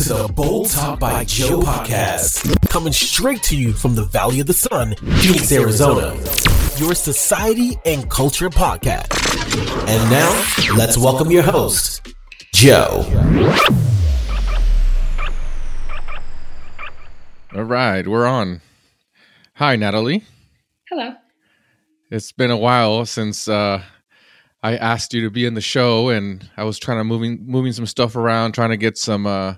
to the Bold Talk by Joe podcast, coming straight to you from the Valley of the Sun, Phoenix, Arizona. Your society and culture podcast. And now, let's welcome your host, Joe. All right, we're on. Hi, Natalie. Hello. It's been a while since uh, I asked you to be in the show, and I was trying to moving moving some stuff around, trying to get some uh,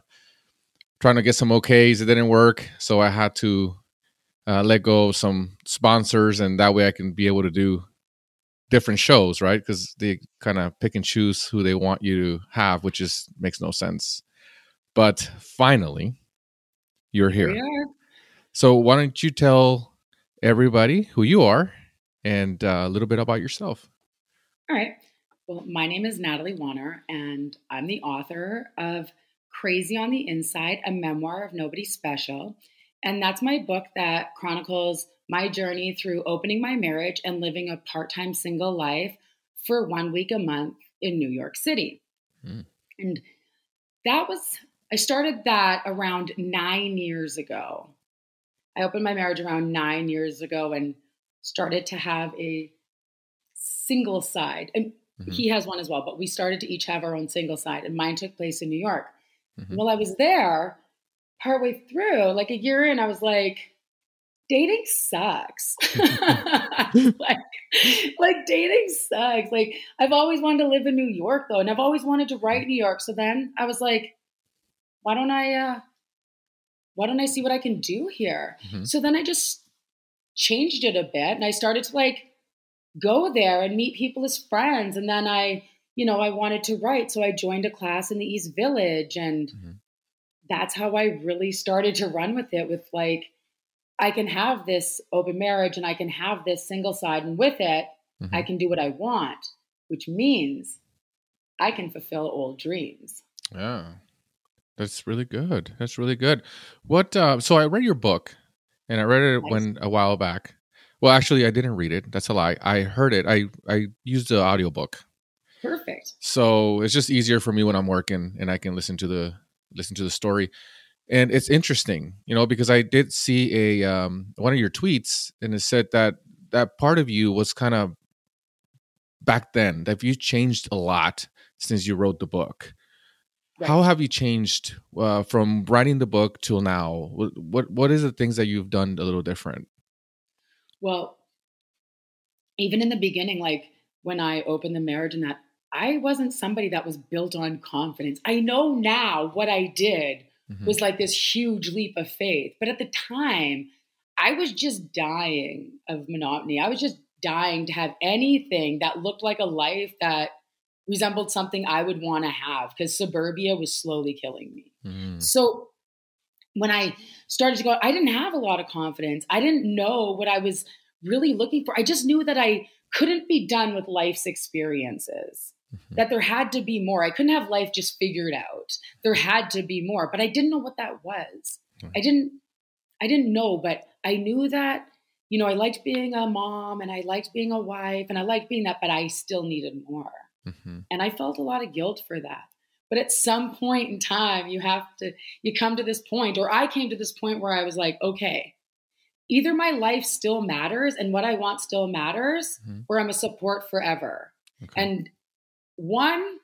trying to get some OKs. It didn't work, so I had to uh, let go of some sponsors, and that way I can be able to do different shows, right? Because they kind of pick and choose who they want you to have, which is makes no sense. But finally, you're here. Are. So why don't you tell everybody who you are and uh, a little bit about yourself? All right. Well, my name is Natalie Wanner, and I'm the author of Crazy on the Inside, a memoir of nobody special. And that's my book that chronicles my journey through opening my marriage and living a part time single life for one week a month in New York City. Mm. And that was, I started that around nine years ago. I opened my marriage around nine years ago and started to have a single side. And Mhm. he has one as well, but we started to each have our own single side. And mine took place in New York. Mhm. While I was there, partway through, like a year in, I was like, dating sucks. like, like dating sucks. Like I've always wanted to live in New York though, and I've always wanted to write New York. So then I was like, why don't I uh why don't I see what I can do here? Mhm. So then I just changed it a bit and I started to like go there and meet people as friends. And then I, you know, I wanted to write. So I joined a class in the East Village and Mhm. that's how I really started to run with it with like I can have this open marriage and I can have this single side and with it Mhm. I can do what I want, which means I can fulfill old dreams. Yeah, that's really good. That's really good. What? Uh, so I read your book, and I read it Nice. when a while back. Well, actually, I didn't read it. That's a lie. I heard it. I I used the audiobook. Perfect. so it's just easier for me when i'm working and i can listen to the listen to the story and it's interesting you know because i did see a um one of your tweets and it said that that part of you was kind of back then that you changed a lot since you wrote the book Right. how have you changed uh, from writing the book till now what, what what is the things that you've done a little different Well, even in the beginning, like when I opened the marriage and that, I wasn't somebody that was built on confidence. I know now what I did Mhm. was like this huge leap of faith. But at the time, I was just dying of monotony. I was just dying to have anything that looked like a life that resembled something I would want to have because suburbia was slowly killing me. Mhm. So when I started to go, I didn't have a lot of confidence. I didn't know what I was really looking for. I just knew that I couldn't be done with life's experiences, Mhm. that there had to be more. I couldn't have life just figured out. There had to be more, but I didn't know what that was. I didn't I didn't know, but I knew that you know, I liked being a mom and I liked being a wife and I liked being that, but I still needed more. Mm-hmm. And I felt a lot of guilt for that. But at some point in time, you have to, you come to this point, or I came to this point where I was like, okay, either my life still matters and what I want still matters, Mhm. or I'm a support forever. Okay. And one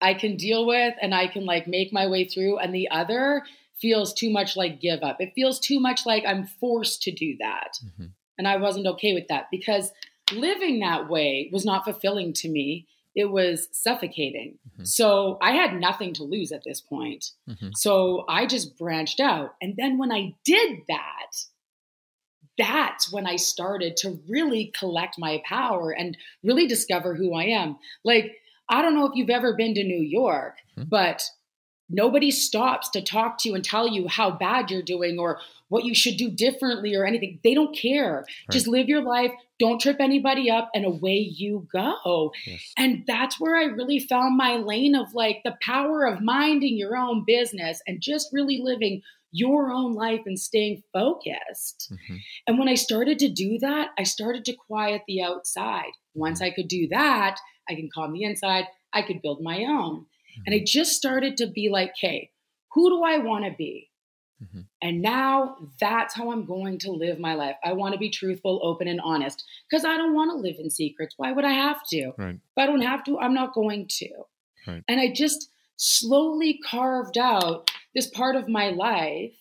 I can deal with and I can like make my way through, and the other feels too much like give up. It feels too much like I'm forced to do that. Mhm. And I wasn't okay with that because living that way was not fulfilling to me. It was suffocating. Mhm. So I had nothing to lose at this point. Mhm. So I just branched out. And then when I did that, that's when I started to really collect my power and really discover who I am. Like, I don't know if you've ever been to New York, Mhm. but nobody stops to talk to you and tell you how bad you're doing or what you should do differently or anything. They don't care. Just live your life, don't trip anybody up, and away you go. Yes. And that's where I really found my lane of like the power of minding your own business and just really living your own life and staying focused. Mhm. And when I started to do that, I started to quiet the outside. Once I could do that, I can calm the inside, I could build my own. And I just started to be like, hey, who do I want to be? Mm-hmm. And now that's how I'm going to live my life. I want to be truthful, open, and honest because I don't want to live in secrets. Why would I have to? Right. If I don't have to, I'm not going to. Right. And I just slowly carved out this part of my life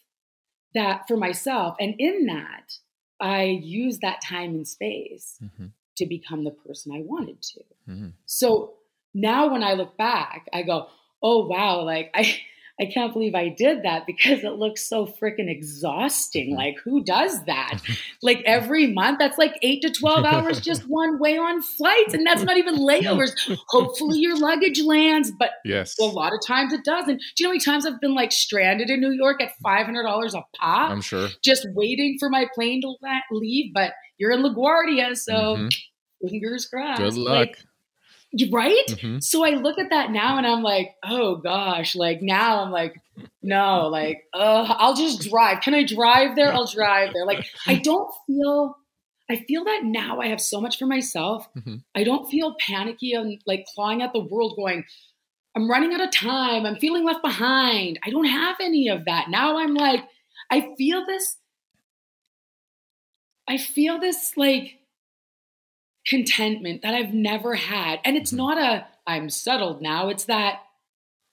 that for myself. And in that, I use that time and space mm-hmm. To become the person I wanted to. Mm-hmm. So now when I look back, I go, oh, wow, like I, I can't believe I did that because it looks so freaking exhausting. Mm-hmm. Like, who does that? like every month, that's like eight to 12 hours just one way on flights. And that's not even layovers. Hopefully your luggage lands, but yes, a lot of times it doesn't. Do you know how many times I've been like stranded in New York at $500 a pop? I'm sure. Just waiting for my plane to leave, but you're in LaGuardia, so mm-hmm. fingers crossed. Good luck. Like, right? Mm-hmm. so i look at that now and i'm like oh gosh. Like now i'm like no like uh i'll just drive. Can i drive there? I'll drive there. Like i don't feel i feel that now i have so much for myself. Mm-hmm. i don't feel panicky and like clawing at the world going i'm running out of time. I'm feeling left behind. I don't have any of that. Now i'm like i feel this i feel this like contentment that I've never had. And it's mm-hmm. not a I'm settled now, it's that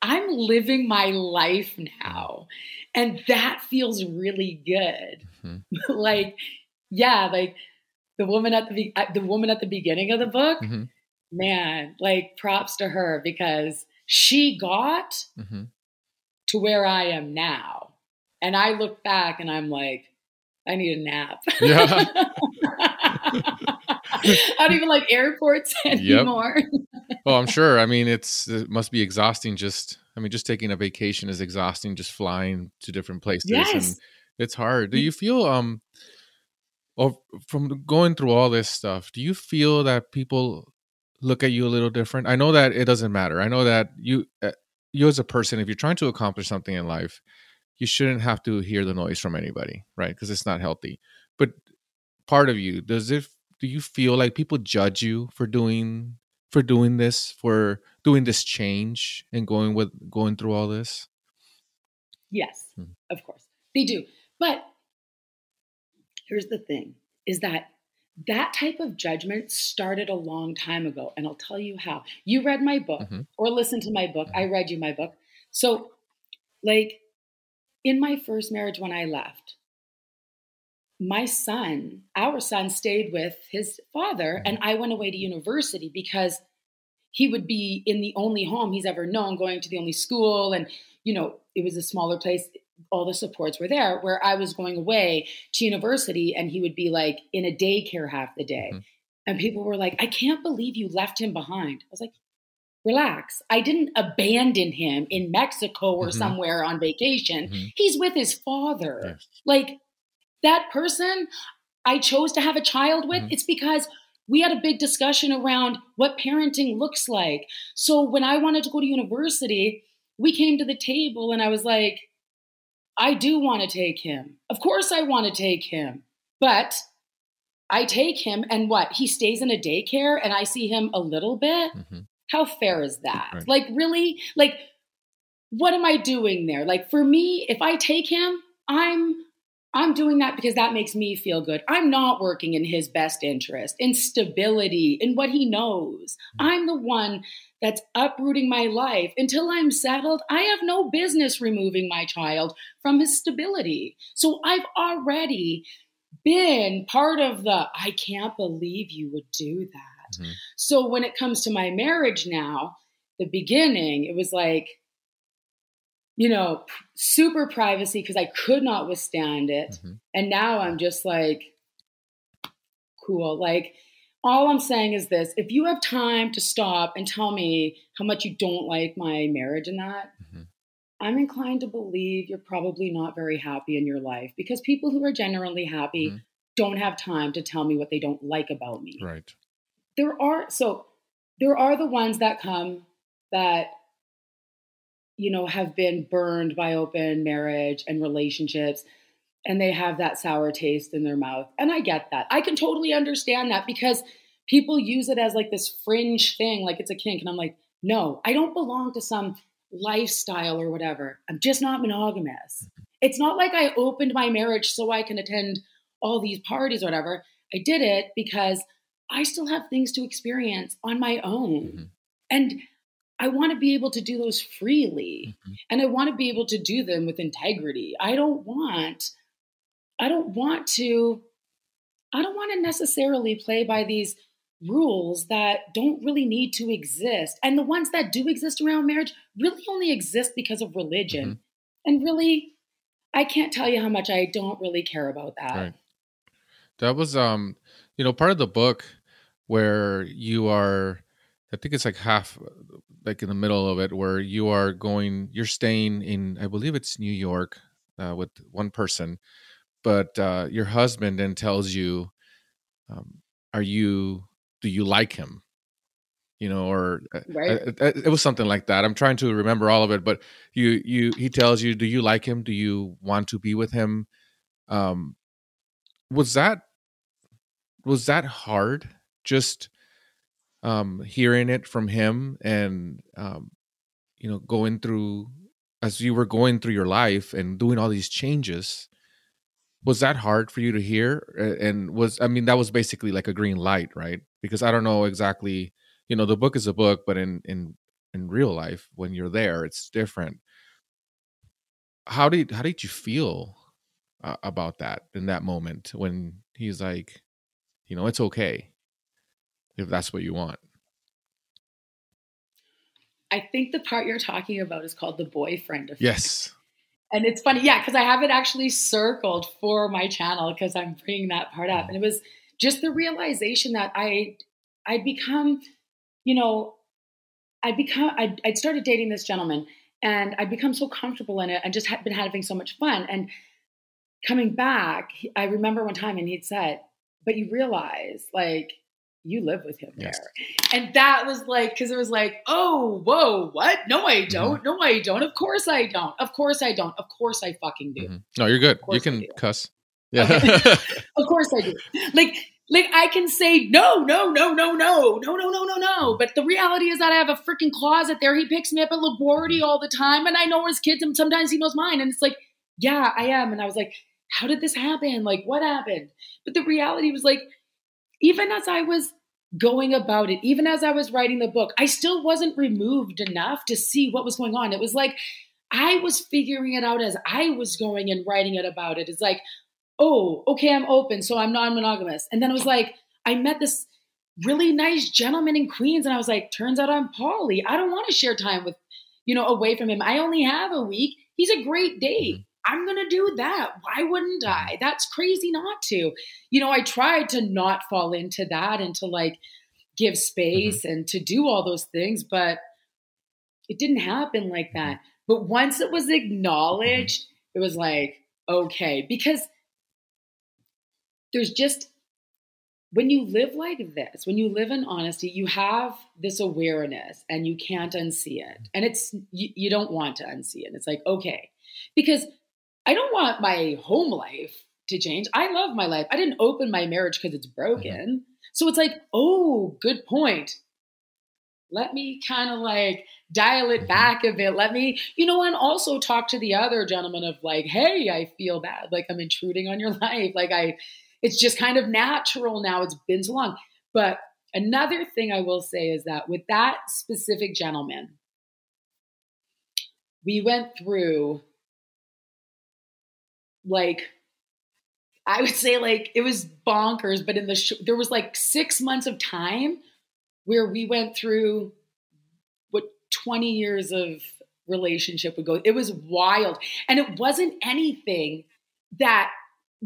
I'm living my life now. And that feels really good. Mm-hmm. like yeah, like the woman at the the woman at the beginning of the book, mm-hmm. man, like props to her because she got mm-hmm. to where I am now. And I look back and I'm like, I need a nap. Yeah. I don't even like airports anymore. Yep. well, I'm sure. I mean, it's it must be exhausting. Just, I mean, just taking a vacation is exhausting. Just flying to different places, yes. and it's hard. Do you feel um, or from going through all this stuff, do you feel that people look at you a little different? I know that it doesn't matter. I know that you, uh, you as a person, if you're trying to accomplish something in life, you shouldn't have to hear the noise from anybody, right? Because it's not healthy. But part of you, does it do you feel like people judge you for doing for doing this for doing this change and going with going through all this yes hmm. of course they do but here's the thing is that that type of judgment started a long time ago and i'll tell you how you read my book mm-hmm. or listened to my book mm-hmm. i read you my book so like in my first marriage when i left my son, our son, stayed with his father, and I went away to university because he would be in the only home he's ever known, going to the only school. And, you know, it was a smaller place. All the supports were there, where I was going away to university, and he would be like in a daycare half the day. Mm-hmm. And people were like, I can't believe you left him behind. I was like, relax. I didn't abandon him in Mexico or mm-hmm. somewhere on vacation. Mm-hmm. He's with his father. Yes. Like, that person I chose to have a child with, mm-hmm. it's because we had a big discussion around what parenting looks like. So when I wanted to go to university, we came to the table and I was like, I do want to take him. Of course, I want to take him. But I take him, and what? He stays in a daycare and I see him a little bit? Mm-hmm. How fair is that? Right. Like, really? Like, what am I doing there? Like, for me, if I take him, I'm I'm doing that because that makes me feel good. I'm not working in his best interest, in stability, in what he knows. I'm the one that's uprooting my life. Until I'm settled, I have no business removing my child from his stability. So I've already been part of the I can't believe you would do that. Mm-hmm. So when it comes to my marriage now, the beginning, it was like, you know, super privacy because I could not withstand it. Mm-hmm. And now I'm just like, cool. Like, all I'm saying is this if you have time to stop and tell me how much you don't like my marriage and that, mm-hmm. I'm inclined to believe you're probably not very happy in your life because people who are generally happy mm-hmm. don't have time to tell me what they don't like about me. Right. There are, so there are the ones that come that you know, have been burned by open marriage and relationships and they have that sour taste in their mouth. And I get that. I can totally understand that because people use it as like this fringe thing, like it's a kink. And I'm like, no, I don't belong to some lifestyle or whatever. I'm just not monogamous. It's not like I opened my marriage so I can attend all these parties or whatever. I did it because I still have things to experience on my own. Mm-hmm. And I want to be able to do those freely. Mm-hmm. And I want to be able to do them with integrity. I don't want I don't want to I don't want to necessarily play by these rules that don't really need to exist. And the ones that do exist around marriage really only exist because of religion. Mm-hmm. And really, I can't tell you how much I don't really care about that. Right. That was um, you know, part of the book where you are I think it's like half like in the middle of it where you are going you're staying in I believe it's New York uh, with one person but uh, your husband then tells you um, are you do you like him? You know or uh, right. it, it, was something like that. I'm trying to remember all of it but you you he tells you do you like him? Do you want to be with him? Um was that was that hard? Just um hearing it from him and um you know going through as you were going through your life and doing all these changes was that hard for you to hear? And was i mean that was basically like a green light right? Because i don't know exactly you know the book is a book but in in in real life when you're there it's different. How did how did you feel uh, about that in that moment when he's like you know it's okay if that's what you want i think the part you're talking about is called the boyfriend effect yes and it's funny, yeah, because I have it actually circled for my channel because I'm bringing that part up. And it was just the realization that I I'd become, you know, I'd become I'd, I'd started dating this gentleman and I'd become so comfortable in it and just had been having so much fun. And coming back, I remember one time and he'd said, "But you realize, like, you live with him yes. there. And that was like, because it was like, oh, whoa, what? No, I mm-hmm. don't. Mm-hmm. No, I don't. Of course I don't. Of course I don't. Of course I fucking do. Mm-hmm. No, you're good. You can cuss. Yeah. Okay. of course I do. Like, like I can say no, no, no, no, no, no, no, no, no, no. But the reality is that I have a freaking closet there. He picks me up at LaGuardia all the time, and I know his kids, and sometimes he knows mine. And it's like, yeah, I am. And I was like, how did this happen? Like, what happened? But the reality was like, even as I was going about it, even as I was writing the book, I still wasn't removed enough to see what was going on. It was like I was figuring it out as I was going and writing it about it. It's like, oh, okay, I'm open, so I'm non monogamous. And then it was like, I met this really nice gentleman in Queens, and I was like, turns out I'm poly. I don't want to share time with, you know, away from him. I only have a week. He's a great date. Mm-hmm. Mm-hmm. I'm going to do that. Why wouldn't I? That's crazy not to. You know, I tried to not fall into that and to like give space mm-hmm. and to do all those things, but it didn't happen like mm-hmm. that. But once it was acknowledged, mm-hmm. it was like, okay, because there's just, when you live like this, when you live in honesty, you have this awareness and you can't unsee it. And it's, you, you don't want to unsee it. It's like, okay, because I don't want my home life to change. I love my life. I didn't open my marriage because it's broken. Mm-hmm. So it's like, oh, good point. Let me kind of like dial it mm-hmm. back a bit. Let me, you know, and also talk to the other gentleman of like, hey, I feel bad. Like I'm intruding on your life. Like I, it's just kind of natural now. It's been so long. But another thing I will say is that with that specific gentleman, we went through like I would say like it was bonkers, but in the sh- there was like six months of time where we went through what 20 years of relationship would go. It was wild. And it wasn't anything that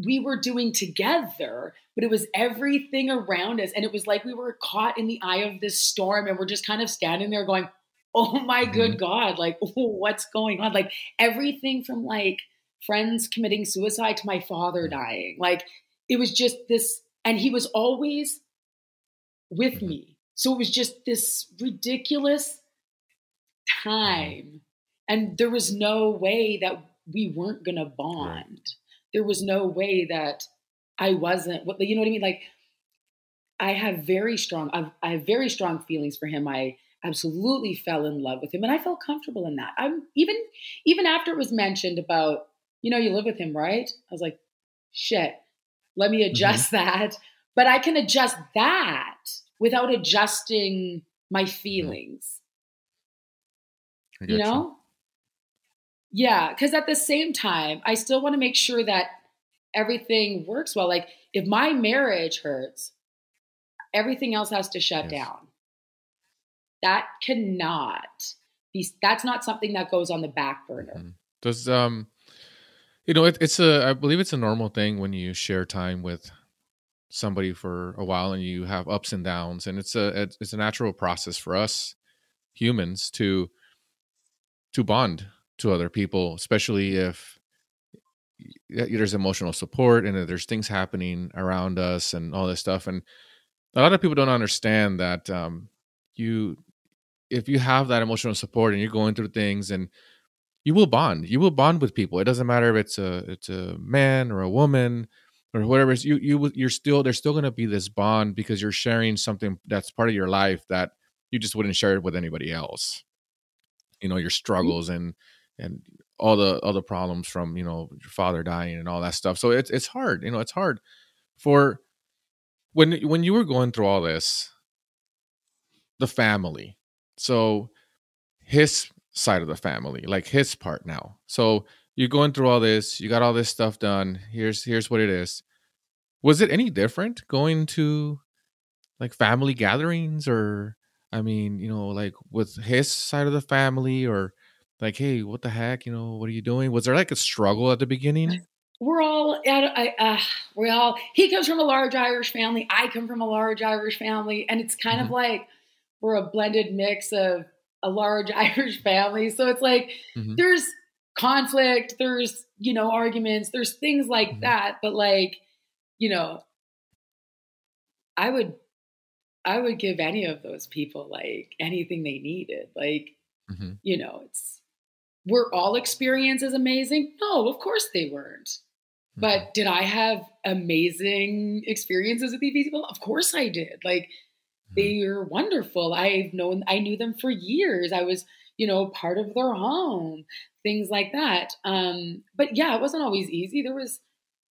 we were doing together, but it was everything around us. And it was like we were caught in the eye of this storm and we're just kind of standing there going, oh my good mm-hmm. God, like, oh, what's going on? Like everything from like, friends committing suicide to my father dying. Like it was just this, and he was always with me. So it was just this ridiculous time. And there was no way that we weren't going to bond. There was no way that I wasn't, you know what I mean? Like, I have very strong, I have very strong feelings for him. I absolutely fell in love with him and I felt comfortable in that. I'm even even after it was mentioned about, you know, you live with him, right? I was like, shit, let me mm-hmm. adjust mm-hmm. that. But I can adjust that without adjusting my mm-hmm. feelings. You know? You. Yeah, because at the same time, I still want to make sure that everything works well. Like if my marriage hurts, everything else has to shut yes. down. That cannot be. That's not something that goes on the back burner. Mm-hmm. Does um, you know, it, it's a. I believe it's a normal thing when you share time with somebody for a while and you have ups and downs, and it's a it's a natural process for us humans to to bond to other people, especially if there's emotional support and there's things happening around us and all this stuff and a lot of people don't understand that um, you if you have that emotional support and you're going through things and you will bond you will bond with people. It doesn't matter if it's a it's a man or a woman or whatever you you you're still there's still going to be this bond because you're sharing something that's part of your life that you just wouldn't share it with anybody else. You know your mm-hmm. struggles and and all the the problems from you know your father dying and all that stuff. So it's it's hard you know it's hard. For when when you were going through all this the family so his side of the family, like his part now. So you're going through all this, you got all this stuff done. Here's here's what it is. Was it any different going to like family gatherings or I mean, you know, like with his side of the family or like, hey, what the heck, you know, what are you doing? Was there like a struggle at the beginning? We're all at I, uh, we all he comes from a large Irish family. I come from a large Irish family, and it's kind mm-hmm. of like we're a blended mix of a large Irish family. So it's like mm-hmm. there's conflict, there's, you know, arguments, there's things like mm-hmm. that. But like, you know, I would I would give any of those people like anything they needed. Like, mm-hmm. you know, it's were all experiences amazing? No, of course they weren't. But mm-hmm. did I have amazing experiences with these people? Of course I did. Like Mm-hmm. they're wonderful. I've known, I knew them for years. I was, you know, part of their home, things like that. Um, but yeah, it wasn't always easy. There was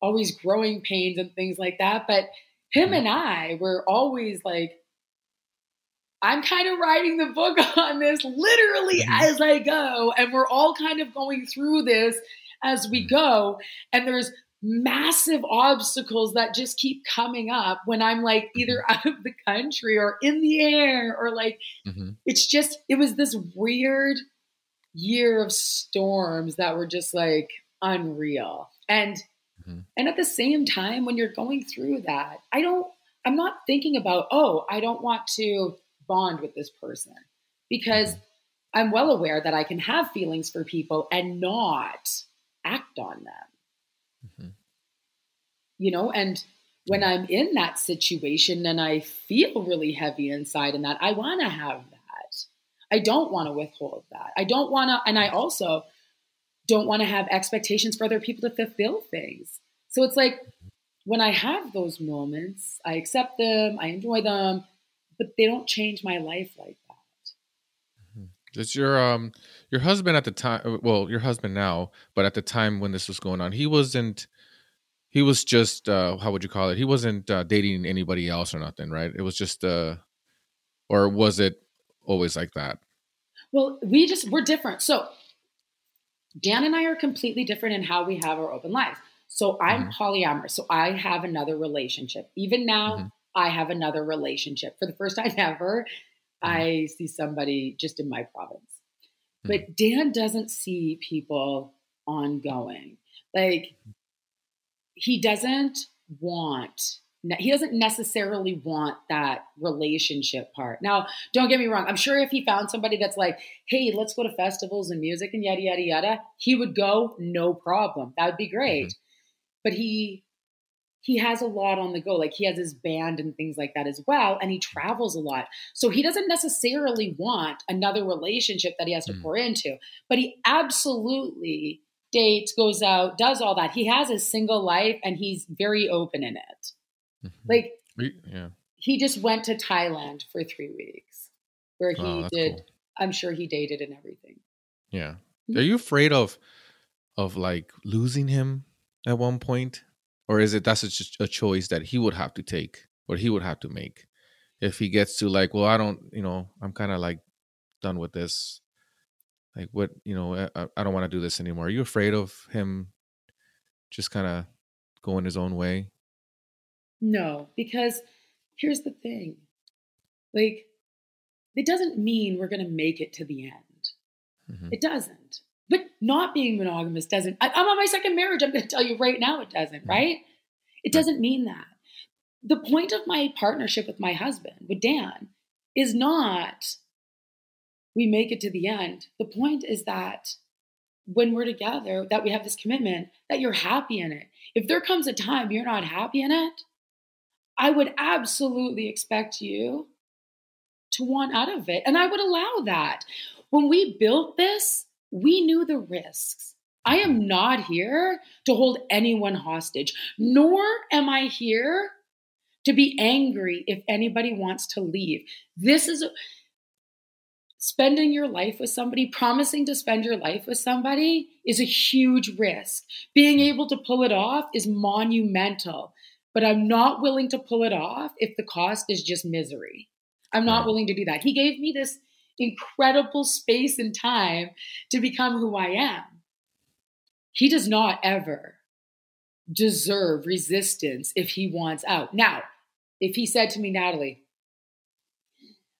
always growing pains and things like that. But him mm-hmm. and I were always like, I'm kind of writing the book on this literally mm-hmm. as I go. And we're all kind of going through this as we mm-hmm. go. And there's massive obstacles that just keep coming up when I'm like either mm-hmm. out of the country or in the air or like mm-hmm. it's just it was this weird year of storms that were just like unreal. And mm-hmm. and at the same time when you're going through that, I don't I'm not thinking about, "Oh, I don't want to bond with this person." Because mm-hmm. I'm well aware that I can have feelings for people and not act on them. Mm-hmm. You know, and when I'm in that situation and I feel really heavy inside and that, I want to have that. I don't want to withhold that. I don't want to, and I also don't want to have expectations for other people to fulfill things. So it's like when I have those moments, I accept them, I enjoy them, but they don't change my life like that. Does mm-hmm. your um your husband at the time uh, well your husband now but at the time when this was going on he wasn't he was just uh how would you call it he wasn't uh, dating anybody else or nothing right it was just uh or was it always like that well we just we're different so dan and i are completely different in how we have our open lives so i'm mm-hmm. polyamorous so i have another relationship even now mm-hmm. i have another relationship for the first time ever. I see somebody just in my province but hmm. Dan doesn't see people ongoing. Like he doesn't want he doesn't necessarily want that relationship part. Now, don't get me wrong. I'm sure if he found somebody that's like, "Hey, let's go to festivals and music and yada yada yada," he would go, no problem. That would be great. Mm-hmm. But he he has a lot on the go. Like he has his band and things like that as well. And he travels a lot. So he doesn't necessarily want another relationship that he has to mm. pour into, but he absolutely dates, goes out, does all that. He has a single life and he's very open in it. Mm-hmm. Like, yeah. He just went to Thailand for three weeks. where he Oh, did. cool. I'm sure he dated and everything. Yeah. Mhm. Are you afraid of of like losing him at one point? Or is it that's just a choice that he would have to take or he would have to make if he gets to like, well, I don't, you know, I'm kind of like done with this. Like what, you know, I, I don't want to do this anymore. Are you afraid of him just kind of going his own way? No, because here's the thing. Like, it doesn't mean we're going to make it to the end. Mhm. It doesn't. But not being monogamous doesn't. I, I'm on my second marriage. I'm going to tell you right now it doesn't, Mhm. right? It doesn't mean that. The point of my partnership with my husband, with Dan, is not we make it to the end. The point is that when we're together, that we have this commitment, that you're happy in it. If there comes a time you're not happy in it, I would absolutely expect you to want out of it. And I would allow that. When we built this, we knew the risks. I am mm-hmm. not here to hold anyone hostage, nor am I here to be angry if anybody wants to leave. This is spending your life with somebody, promising to spend your life with somebody is a huge risk. Being able to pull it off is monumental, but I'm not willing to pull it off if the cost is just misery. I'm not willing to do that. He gave me this incredible space and time to become who I am. He does not ever deserve resistance if he wants out. Now, if he said to me, Natalie,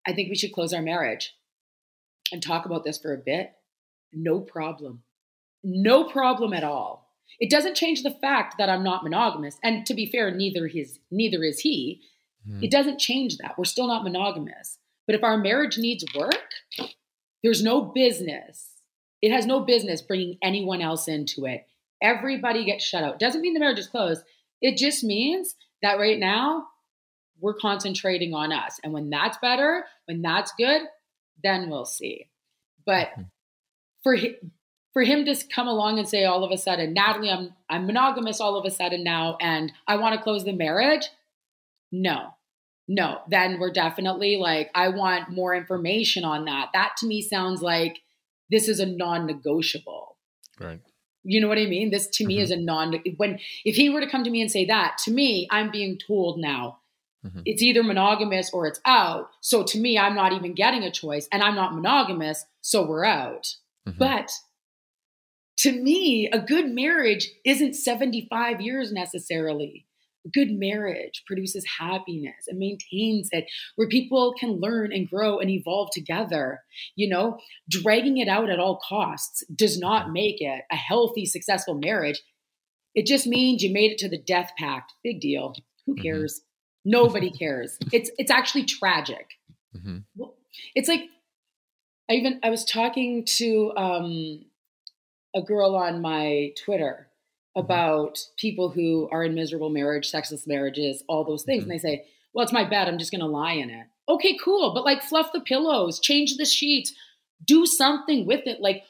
I think we should close our marriage and talk about this for a bit, no problem. No problem at all. It doesn't change the fact that I'm not monogamous. And to be fair, neither his neither is he. Mhm. It doesn't change that. We're still not monogamous. But if our marriage needs work, there's no business. It has no business bringing anyone else into it. Everybody gets shut out. Doesn't mean the marriage is closed. It just means that right now we're concentrating on us. And when that's better, when that's good, then we'll see. But Mhm. for hi- for him to come along and say all of a sudden, Natalie, I'm I'm monogamous all of a sudden now, and I want to close the marriage. No, no. Then we're definitely like, I want more information on that. That to me sounds like this is a non-negotiable. Right. You know what I mean? This to me Mhm. is a non. When if he were to come to me and say that to me, I'm being told now Mhm. it's either monogamous or it's out. So to me, I'm not even getting a choice, and I'm not monogamous, so we're out. Mhm. But to me, a good marriage isn't 75 years necessarily. Good marriage produces happiness and maintains it where people can learn and grow and evolve together. You know, dragging it out at all costs does not make it a healthy, successful marriage. It just means you made it to the death pact. Big deal. Who Mhm. cares? Nobody cares. It's it's actually tragic. Mhm. It's like I even I was talking to um, a girl on my Twitter about people who are in miserable marriage, sexless marriages, all those things, and they say, "Well, it's my bed. I'm just going to lie in it." Okay, cool, but like fluff the pillows, change the sheets, do something with it. Like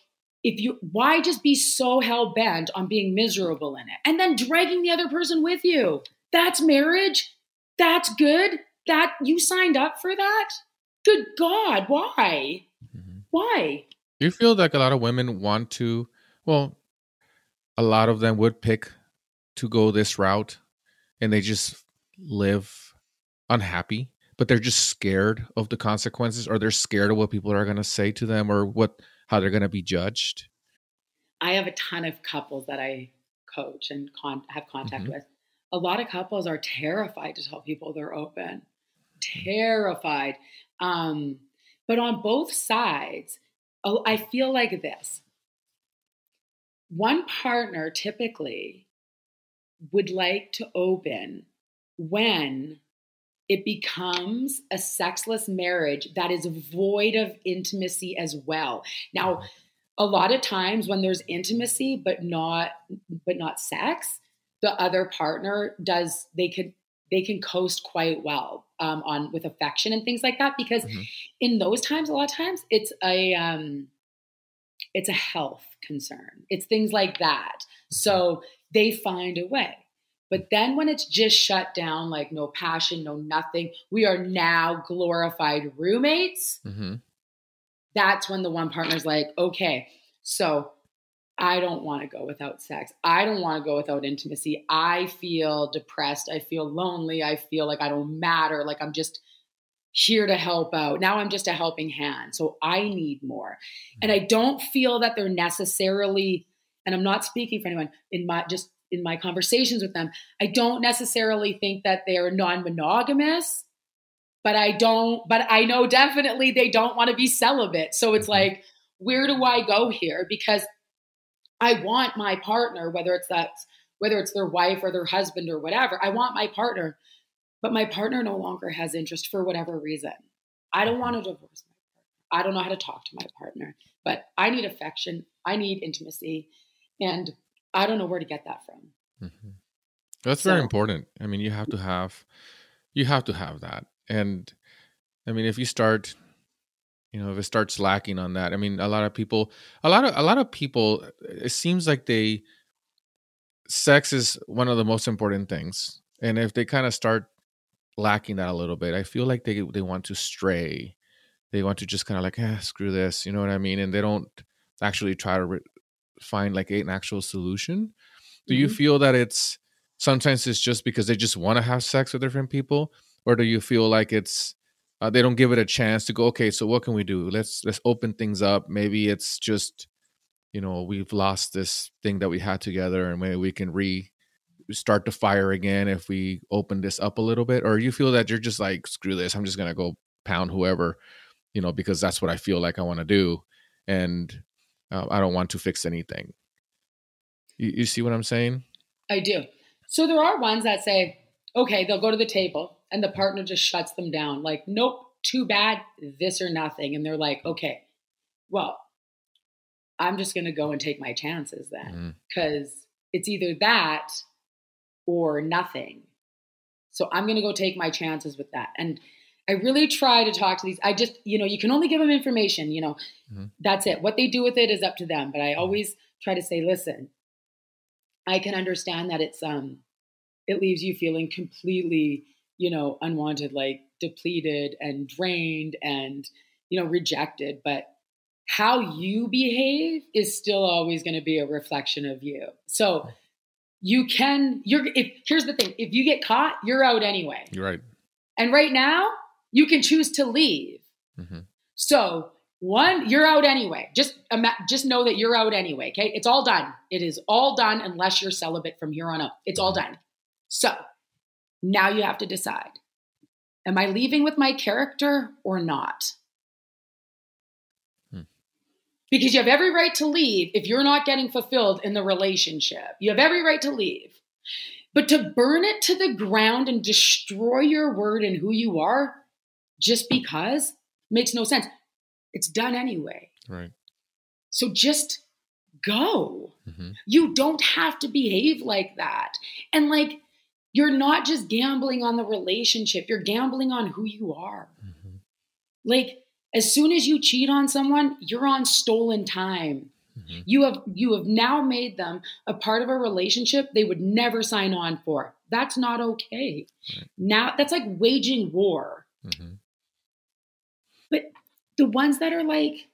if you why just be so hell bent on being miserable in it and then dragging the other person with you? That's marriage. That's good. That you signed up for that? Good God, why? Mhm. Why? Do you feel like a lot of women want to? Well, a lot of them would pick to go this route, and they just live unhappy, but they're just scared of the consequences, or they're scared of what people are going to say to them, or what how they're going to be judged. I have a ton of couples that I coach and con- have contact Mhm. with. A lot of couples are terrified to tell people they're open, terrified. Um, but on both sides, oh, I feel like this one partner typically would like to open when it becomes a sexless marriage that is void of intimacy as well. Now, a lot of times when there's intimacy but not but not sex, the other partner does they could they can coast quite well um, on with affection and things like that because Mhm. in those times a lot of times it's a um, it's a health concern. It's things like that. So they find a way. But then when it's just shut down, like no passion, no nothing, we are now glorified roommates. hmm That's when the one partner's like, okay, so I don't want to go without sex. I don't want to go without intimacy. I feel depressed. I feel lonely. I feel like I don't matter. Like I'm just here to help out. Now I'm just a helping hand. So I need more. And I don't feel that they're necessarily, and I'm not speaking for anyone in my just in my conversations with them, I don't necessarily think that they're non-monogamous, but I don't, but I know definitely they don't want to be celibate. So it's Mhm. like, where do I go here? Because I want my partner, whether it's that, whether it's their wife or their husband or whatever, I want my partner, but my partner no longer has interest for whatever reason. I don't want to divorce my partner. I don't know how to talk to my partner, but I need affection. I need intimacy. And I don't know where to get that from. hmm That's very important. I mean, you have to have, you have to have that. And I mean, if you start, you know, if it starts lacking on that, I mean, a lot of people, a lot of, a lot of people, it seems like they, sex is one of the most important things. And if they kind of start lacking that a little bit, I feel like they, they want to stray. They want to just kind of like, eh, screw this. You know what I mean? And they don't actually try to re- find like an actual solution. Do you Mhm. feel that it's sometimes it's just because they just want to have sex with different people, or do you feel like it's uh, they don't give it a chance to go? Okay, so what can we do? Let's let's open things up. Maybe it's just you know we've lost this thing that we had together, and maybe we can re start the fire again if we open this up a little bit. Or you feel that you're just like screw this, I'm just gonna go pound whoever, you know, because that's what I feel like I want to do, and uh, I don't want to fix anything. You, you see what I'm saying? I do. So there are ones that say, okay, they'll go to the table and the partner just shuts them down. Like, nope, too bad, this or nothing. And they're like, okay, well, I'm just going to go and take my chances then because it's either that or nothing. So I'm going to go take my chances with that. And I really try to talk to these. I just, you know, you can only give them information, you know, Mhm. that's it. What they do with it is up to them. But I always try to say, listen, I can understand that it's, um, it leaves you feeling completely, you know, unwanted, like depleted and drained and, you know, rejected. But how you behave is still always going to be a reflection of you. So you can, you're, if, here's the thing if you get caught, you're out anyway. You're right. And right now, you can choose to leave. hmm So, one, you're out anyway. Just just know that you're out anyway. Okay, it's all done. It is all done unless you're celibate from here on out. It's all done. So now you have to decide: Am I leaving with my character or not? Because you have every right to leave if you're not getting fulfilled in the relationship. You have every right to leave. But to burn it to the ground and destroy your word and who you are just because makes no sense. It's done anyway. Right. So just go. hmm You don't have to behave like that. And like, you're not just gambling on the relationship, you're gambling on who you are. hmm Like, as soon as you cheat on someone, you're on stolen time. hmm You have you have now made them a part of a relationship they would never sign on for. That's not okay. Right. Now that's like waging war. hmm the ones that are like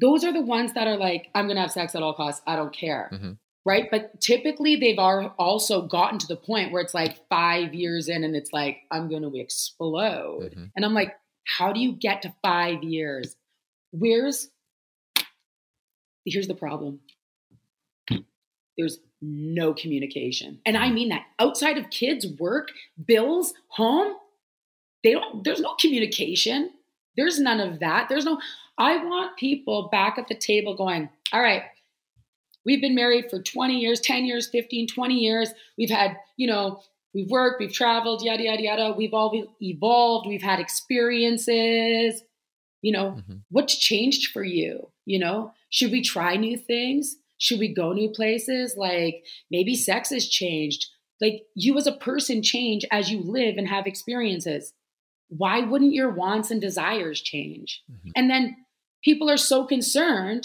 those are the ones that are like i'm gonna have sex at all costs i don't care Mhm. right but typically they've are also gotten to the point where it's like five years in and it's like i'm gonna explode Mhm. and i'm like how do you get to five years? Where's here's the problem. There's no communication. And i mean that. Outside of kids work bills home they don't there's no communication. There's none of that. There's no i want people back at the table going all right we've been married for 20 years 10 years 15 20 years. We've had you know we've worked we've traveled yada yada yada we've all evolved we've had experiences you know Mhm. what's changed for you you know should we try new things should we go new places like maybe sex has changed like you as a person change as you live and have experiences why wouldn't your wants and desires change Mhm. and then people are so concerned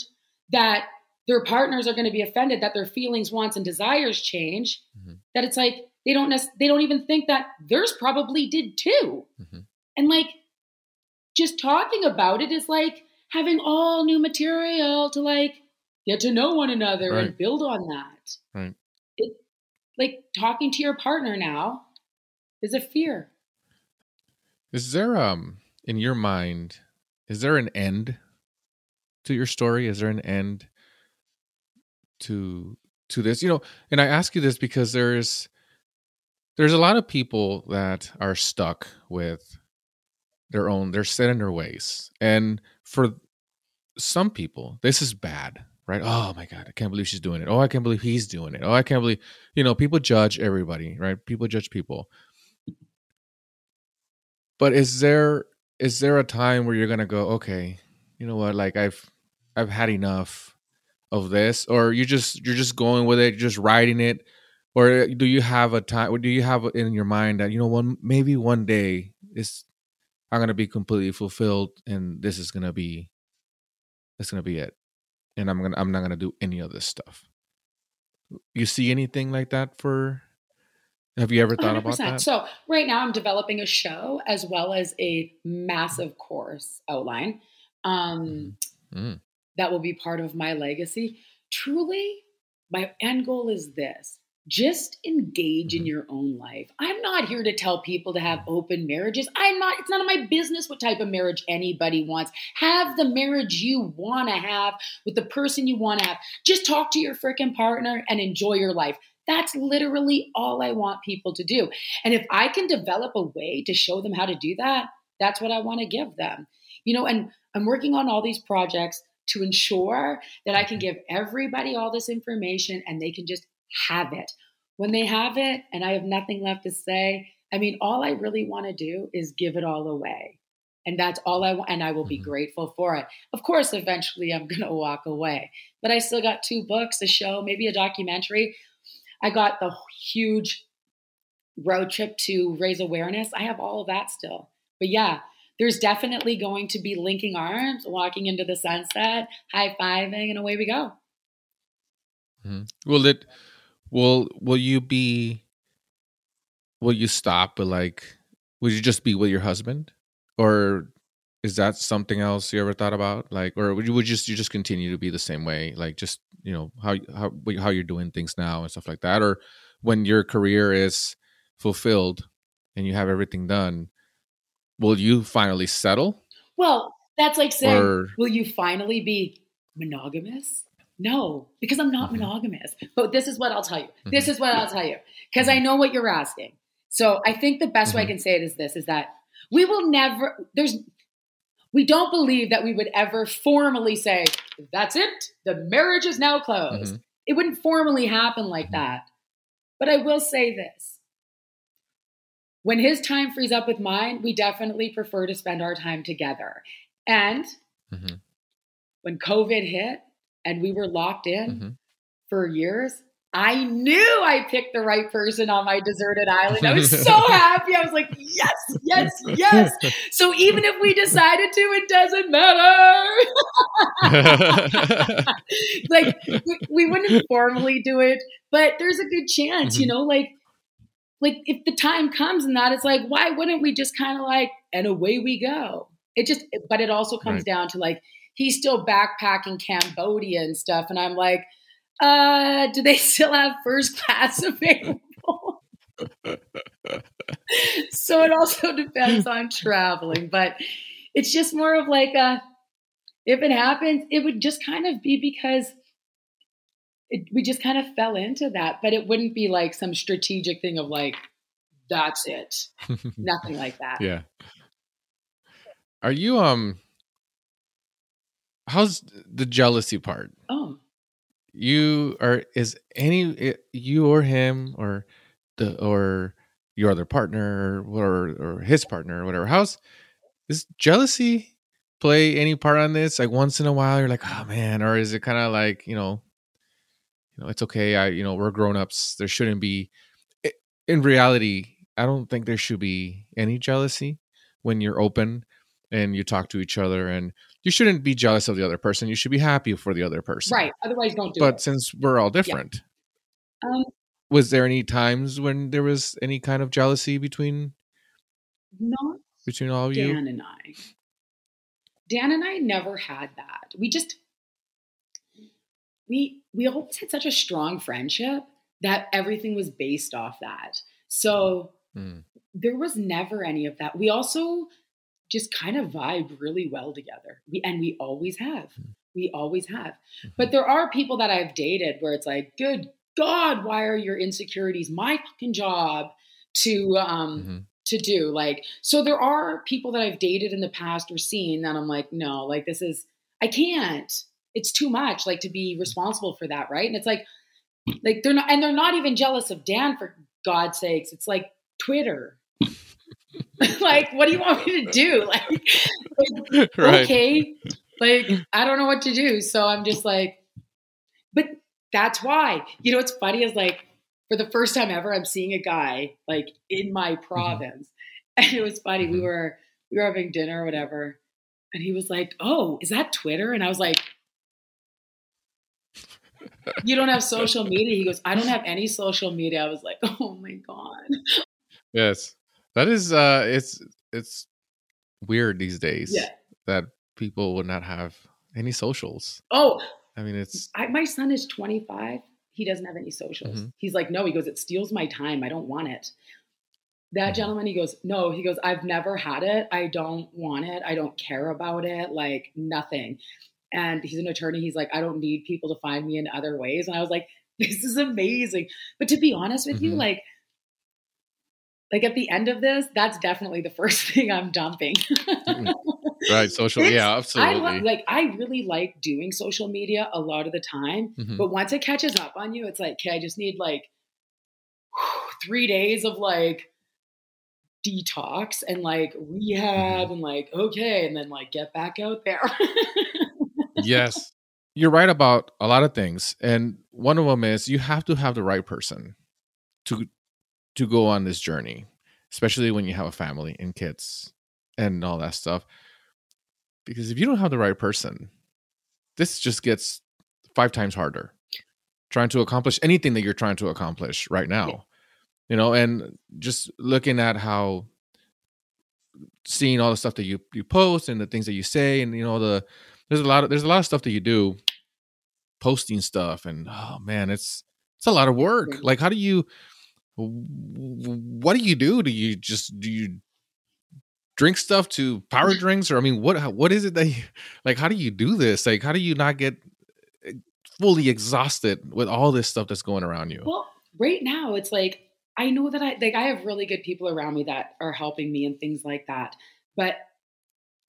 that their partners are going to be offended that their feelings, wants, and desires change. Mm-hmm. That it's like they don't nec- they don't even think that theirs probably did too. Mm-hmm. And like just talking about it is like having all new material to like get to know one another right. and build on that. Right. It like talking to your partner now is a fear. Is there um in your mind is there an end to your story? Is there an end to to this? You know, and I ask you this because there's there's a lot of people that are stuck with their own they're set in their ways. And for some people, this is bad, right? Oh my god, I can't believe she's doing it. Oh, I can't believe he's doing it. Oh, I can't believe, you know, people judge everybody, right? People judge people. But is there is there a time where you're to go, okay, you know what? Like I've I've had enough of this or you just you're just going with it, just riding it or do you have a time or do you have in your mind that you know one maybe one day is I'm going to be completely fulfilled and this is going to be that's going to be it. And I'm going to I'm not going to do any of this stuff. You see anything like that for have you ever thought 100%. about that? So right now I'm developing a show as well as a massive course outline. Um, mm. That will be part of my legacy. Truly, my end goal is this just engage mm-hmm. in your own life. I'm not here to tell people to have open marriages. I'm not, it's none of my business what type of marriage anybody wants. Have the marriage you want to have with the person you want to have. Just talk to your freaking partner and enjoy your life. That's literally all I want people to do. And if I can develop a way to show them how to do that, that's what I want to give them. You know, and I'm working on all these projects to ensure that I can give everybody all this information and they can just have it. When they have it and I have nothing left to say, I mean, all I really want to do is give it all away. And that's all I want. And I will be mm-hmm. grateful for it. Of course, eventually I'm going to walk away, but I still got two books, a show, maybe a documentary. I got the huge road trip to raise awareness. I have all of that still. But yeah, there's definitely going to be linking arms, walking into the sunset, high fiving, and away we go. Mm-hmm. Will it? Will Will you be? Will you stop? But like, would you just be with your husband, or is that something else you ever thought about? Like, or would you would just you just continue to be the same way? Like, just you know how how how you're doing things now and stuff like that, or when your career is fulfilled and you have everything done, will you finally settle? Well, that's like saying, or, will you finally be monogamous? No, because I'm not mm-hmm. monogamous. But this is what I'll tell you. Mm-hmm. This is what I'll tell you because I mm-hmm. know what you're asking. So I think the best mm-hmm. way I mm-hmm. can say it is this is that we will never there's we don't believe that we would ever formally say that's it, the marriage is now closed. Mm-hmm. It wouldn't formally happen like that. But I will say this. When his time frees up with mine, we definitely prefer to spend our time together. And when COVID hit, and we were locked in mm-hmm. for years, I knew I picked the right person on my deserted island. I was so happy. I was like, yes, yes, yes. So even if we decided to, it doesn't matter. like we, we, wouldn't formally do it, but there's a good chance, mm-hmm. you know, like like if the time comes and that it's like, why wouldn't we just kind of like and away we go? It just but it also comes right. down to like he's still backpacking Cambodia and stuff. And I'm like, uh, do they still have first class available? so it also depends on traveling, but it's just more of like a, if it happens, it would just kind of be because it, we just kind of fell into that, but it wouldn't be like some strategic thing of like, that's it. Nothing like that. Yeah. Are you, um, how's the jealousy part? Oh, you are is any eh, you or him or the or your other partner or or his partner or whatever. How's is jealousy play any part on this? Like once in a while, you're like, oh man, or is it kind of like you know, you know, it's okay. I you know we're grown ups. There shouldn't be. Eh, in reality, I don't think there should be any jealousy when you're open and you talk to each other and you shouldn't be jealous of the other person you should be happy for the other person right otherwise don't do but it But since we're all different um was there any times when there was any kind of jealousy between not between all of you Dan and I. Dan and I never had that. We just we we always had such a strong friendship that everything was based off that. So Mm. there was never any of that. We also just kind of vibe really well together. We and we always have. We always have. But there are people that I've dated where it's like, good God, why are your insecurities my fucking job to um Mhm. to do? Like, so there are people that I've dated in the past or seen that I'm like, no, like this is I can't. It's too much, like to be responsible for that, right? And it's like, like they're not, and they're not even jealous of Dan for God's sakes. It's like Twitter. like, what do you want me to do? Like, like, right okay, like I don't know what to do. So I'm just like, but that's why. You know what's funny is like for the first time ever, I'm seeing a guy like in my province, and it was funny. We Mhm. were we were having dinner or whatever, and he was like, "Oh, is that Twitter?" And I was like. You don't have social media. He goes, I don't have any social media. I was like, oh my God. yes that is uh it's it's weird these days Yeah. that people would not have any socials Oh, i mean it's I, my son is 25. He doesn't have any socials. Mhm. He's like, no, he goes, it steals my time. I don't want it. That Mhm. gentleman, he goes, no, he goes, I've never had it. I don't want it. I don't care about it. Like nothing. And he's an attorney. He's like, I don't need people to find me in other ways. And I was like, this is amazing. But to be honest with you, Mhm. like, like at the end of this, that's definitely the first thing I'm dumping. right social It's- yeah I absolutely like I really like doing social media a lot of the time, Mhm. but once it catches up on you, it's like, okay, I just need like three days of like detox and like rehab Mm-hmm. and like okay, and then like get back out there. yes you're right about a lot of things and one of them is you have to have the right person to to go on this journey especially when you have a family and kids and all that stuff because if you don't have the right person this just gets five times harder trying to accomplish anything that you're trying to accomplish right now you know and just looking at how seeing all the stuff that you you post and the things that you say and you know the there's a lot of there's a lot of stuff that you do posting stuff and oh man it's it's a lot of work. Like how do you what do you do do you just do you drink stuff to power drinks or i mean what what is it that you, like how do you do this like how do you not get eh, fully exhausted with all this stuff that's going around you well, right now it's like I know that I like I have really good people around me that are helping me and things like that. But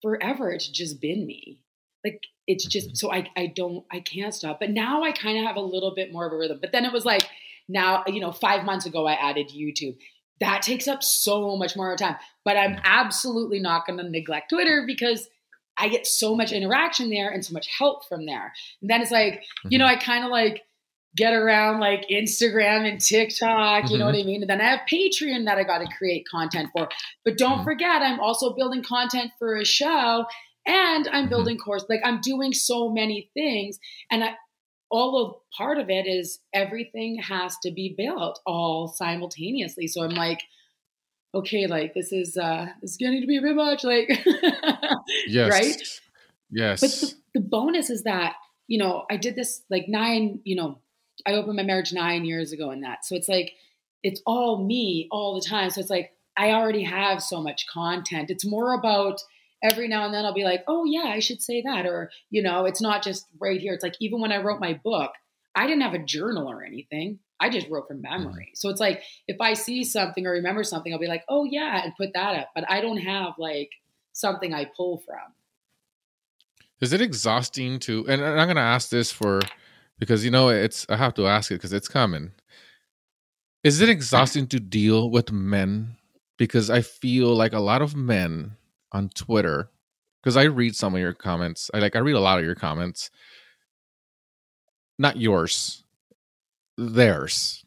forever it's just been me. Like it's just so I I don't I can't stop. But now I kind of have a little bit more of a rhythm. But then it was like now, you know, 5 months ago I added YouTube. That takes up so much more time. But I'm absolutely not going to neglect Twitter because I get so much interaction there and so much help from there. And then it's like, you know, I kind of like get around like Instagram and TikTok, you know what I mean? And then I have Patreon that I got to create content for. But don't Mhm. forget, I'm also building content for a show and I'm Mhm. building course. Like I'm doing so many things. And I, all of part of it is everything has to be built all simultaneously. So I'm like, okay, like this is uh this is getting to be a bit much. Like yes right? yes but the, the bonus is that, you know, I did this like nine, you know, I opened my marriage nine years ago and that. So it's like, it's all me all the time. So it's like, I already have so much content. It's more about every now and then I'll be like, oh yeah, I should say that. Or, you know, it's not just right here. It's like, even when I wrote my book, I didn't have a journal or anything. I just wrote from mm-hmm. memory. So it's like, if I see something or remember something, I'll be like, oh yeah, and put that up. But I don't have like something I pull from. is it exhausting to and i'm going to ask this for because you know it's i have to ask it because it's common. is it exhausting to deal with men because i feel like a lot of men on twitter because i read some of your comments i like i read a lot of your comments. Not yours theirs.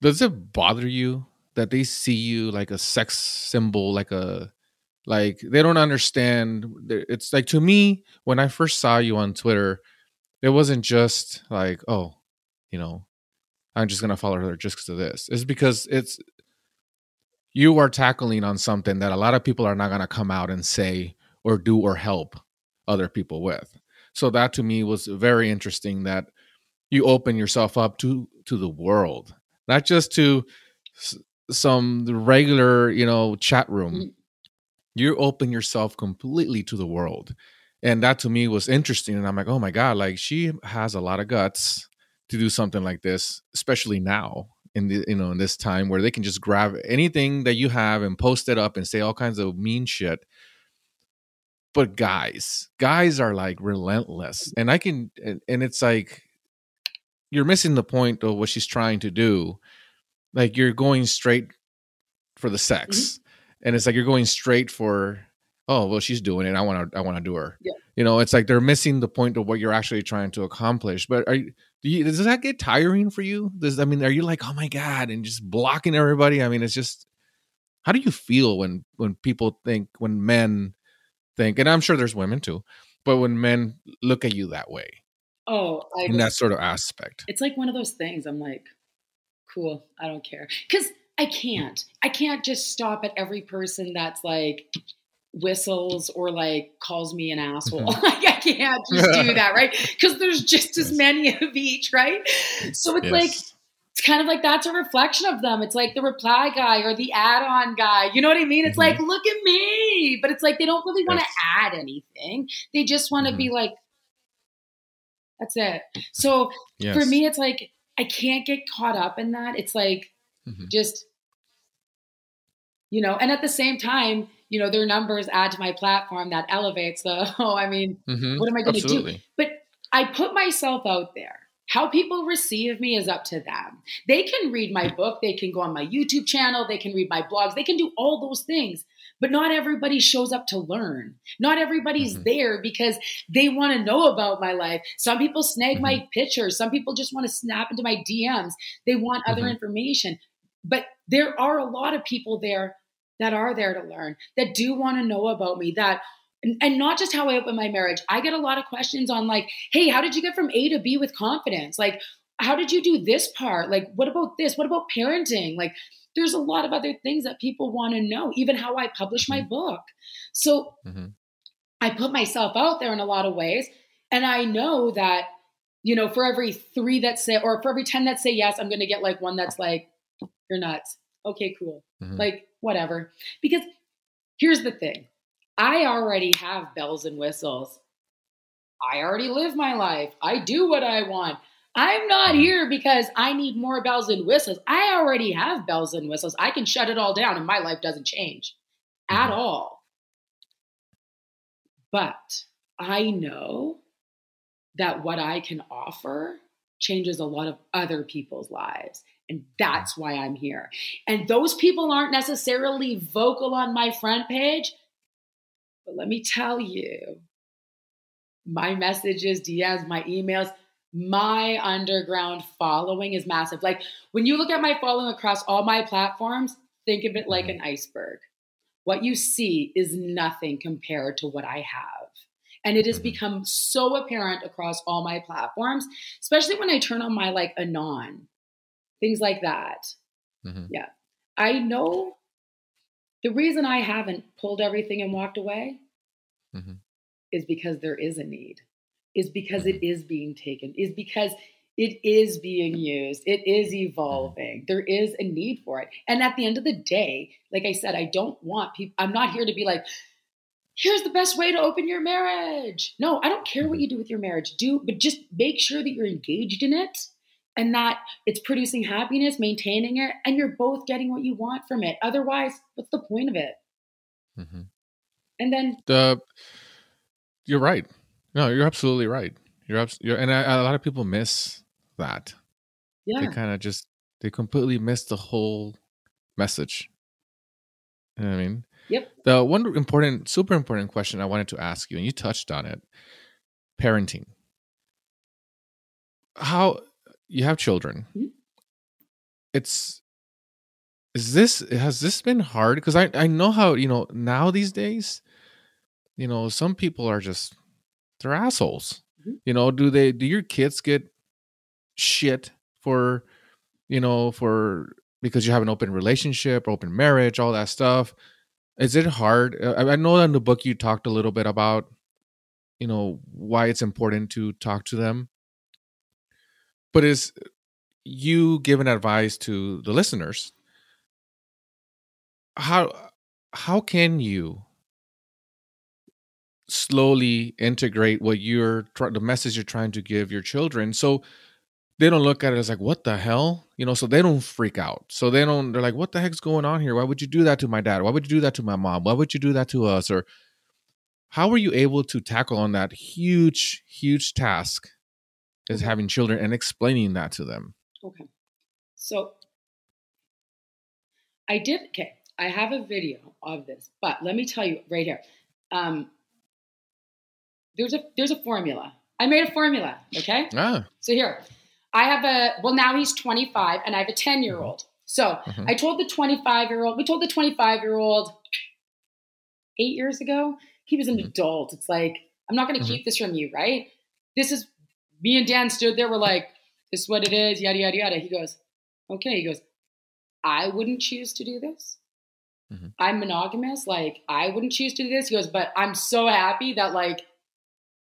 Does it bother you that they see you like a sex symbol like a like they don't understand it's like to me when i first saw you on twitter it wasn't just like oh you know i'm just gonna follow her just because of this. It's because it's you are tackling on something that a lot of people are not gonna come out and say or do or help other people with. So that to me was very interesting that you open yourself up to to the world not just to s- some regular you know chat room. Mm. you open yourself completely to the world. And that to me was interesting and i'm like oh my god like she has a lot of guts to do something like this especially now in the you know in this time where they can just grab anything that you have and post it up and say all kinds of mean shit. But guys guys are like relentless. And i can and, it's like you're missing the point of what she's trying to do. Like you're going straight for the sex. Mm-hmm. And it's like you're going straight for oh well she's doing it. I want to i want to do her. Yeah. you know it's like they're missing the point of what you're actually trying to accomplish. But are you, do you does that get tiring for you does i mean are you like oh my god and just blocking everybody i mean it's just how do you feel when when people think when men think and i'm sure there's women too but when men look at you that way Oh, I in that sort of aspect it's like one of those things. I'm like, cool, I don't care. Because I can't. I can't just stop at every person that's like whistles or like calls me an asshole. Mhm. like I can't just do that, right? Because there's just as many of each, right? So it's like it's kind of like that's a reflection of them. It's like the reply guy or the add-on guy. You know what I mean? It's Mhm. like, look at me. But it's like they don't really want to Yes. add anything. They just want to be like, that's it. So yes. for me, it's like I can't get caught up in that. It's like Mhm. just, you know, and at the same time, you know, their numbers add to my platform that elevates the, oh, I mean, Mhm. what am I going to do? But I put myself out there. How people receive me is up to them. They can read my book, they can go on my YouTube channel, they can read my blogs, they can do all those things. But not everybody shows up to learn. Not everybody's Mhm. there because they want to know about my life. Some people snag my pictures, some people just want to snap into my DMs. They want other Mhm. information. But there are a lot of people there that are there to learn, that do want to know about me, that and, not just how I open my marriage. I get a lot of questions on like, hey, how did you get from A to B with confidence? Like, how did you do this part? Like, what about this? What about parenting? Like, there's a lot of other things that people want to know, even how I publish my book. So Mhm. I put myself out there in a lot of ways. And I know that, you know, for every three that say, or for every 10 that say yes, I'm going to get like one that's like, you're nuts. Okay, cool. Mhm. Like, whatever. Because here's the thing I already have bells and whistles. I already live my life. I do what I want. I'm not Mhm. here because I need more bells and whistles. I already have bells and whistles. I can shut it all down and my life doesn't change at Mhm. all. But I know that what I can offer changes a lot of other people's lives. And that's why I'm here. And those people aren't necessarily vocal on my front page. But let me tell you, my messages, DMs, my emails, my underground following is massive. Like when you look at my following across all my platforms, think of it like Mhm. an iceberg. What you see is nothing compared to what I have. And it has Mhm. become so apparent across all my platforms, especially when I turn on my like anon, things like that. Mhm. I know the reason I haven't pulled everything and walked away Mhm. is because there is a need, is because Mhm. it is being taken, is because it is being used, it is evolving. There is a need for it. And at the end of the day, like I said, I don't want people, I'm not here to be like, here's the best way to open your marriage. No, I don't care what Mhm. you do with your marriage. Do, but just make sure that you're engaged in it and that it's producing happiness, maintaining it, and you're both getting what you want from it. Otherwise, what's the point of it? Mhm. And then the you're right no you're absolutely right you're, abs- you're and I, a lot of people miss that yeah, they kind of just they completely miss the whole message you know what i mean Yep. the one important super important question i wanted to ask you and you touched on it parenting how you have children. Mhm. it's is this has this been hard? Because i i know how you know now these days you know some people are just they're assholes. Mhm. you know do they do your kids get shit for you know for because you have an open relationship open marriage all that stuff? Is it hard? Uh, i, I know in the book you talked a little bit about you know why it's important to talk to them but is you giving advice to the listeners how how can you slowly integrate what you're the message you're trying to give your children? So they don't look at it as like what the hell? You know so they don't freak out. So they don't they're like what the heck's going on here? Why would you do that to my dad? Why would you do that to my mom? Why would you do that to us? Or how were you able to tackle on that huge huge task is Okay. having children and explaining that to them Okay. So I did okay. I have a video of this, but let me tell you right here. Um, there's a there's a formula. I made a formula, okay? ah So here, I have a well now he's 25 and I have a 10 year old. So Mhm. I told the 25 year old, we told the 25 year old eight years ago, he was an Mhm. adult. It's like, I'm not going to Mhm. keep this from you, right? This is me and Dan stood there, we're like, this is what it is, yada, yada, yada. He goes, okay. He goes, I wouldn't choose to do this. Mhm. I'm monogamous. Like, I wouldn't choose to do this. He goes, but I'm so happy that, like,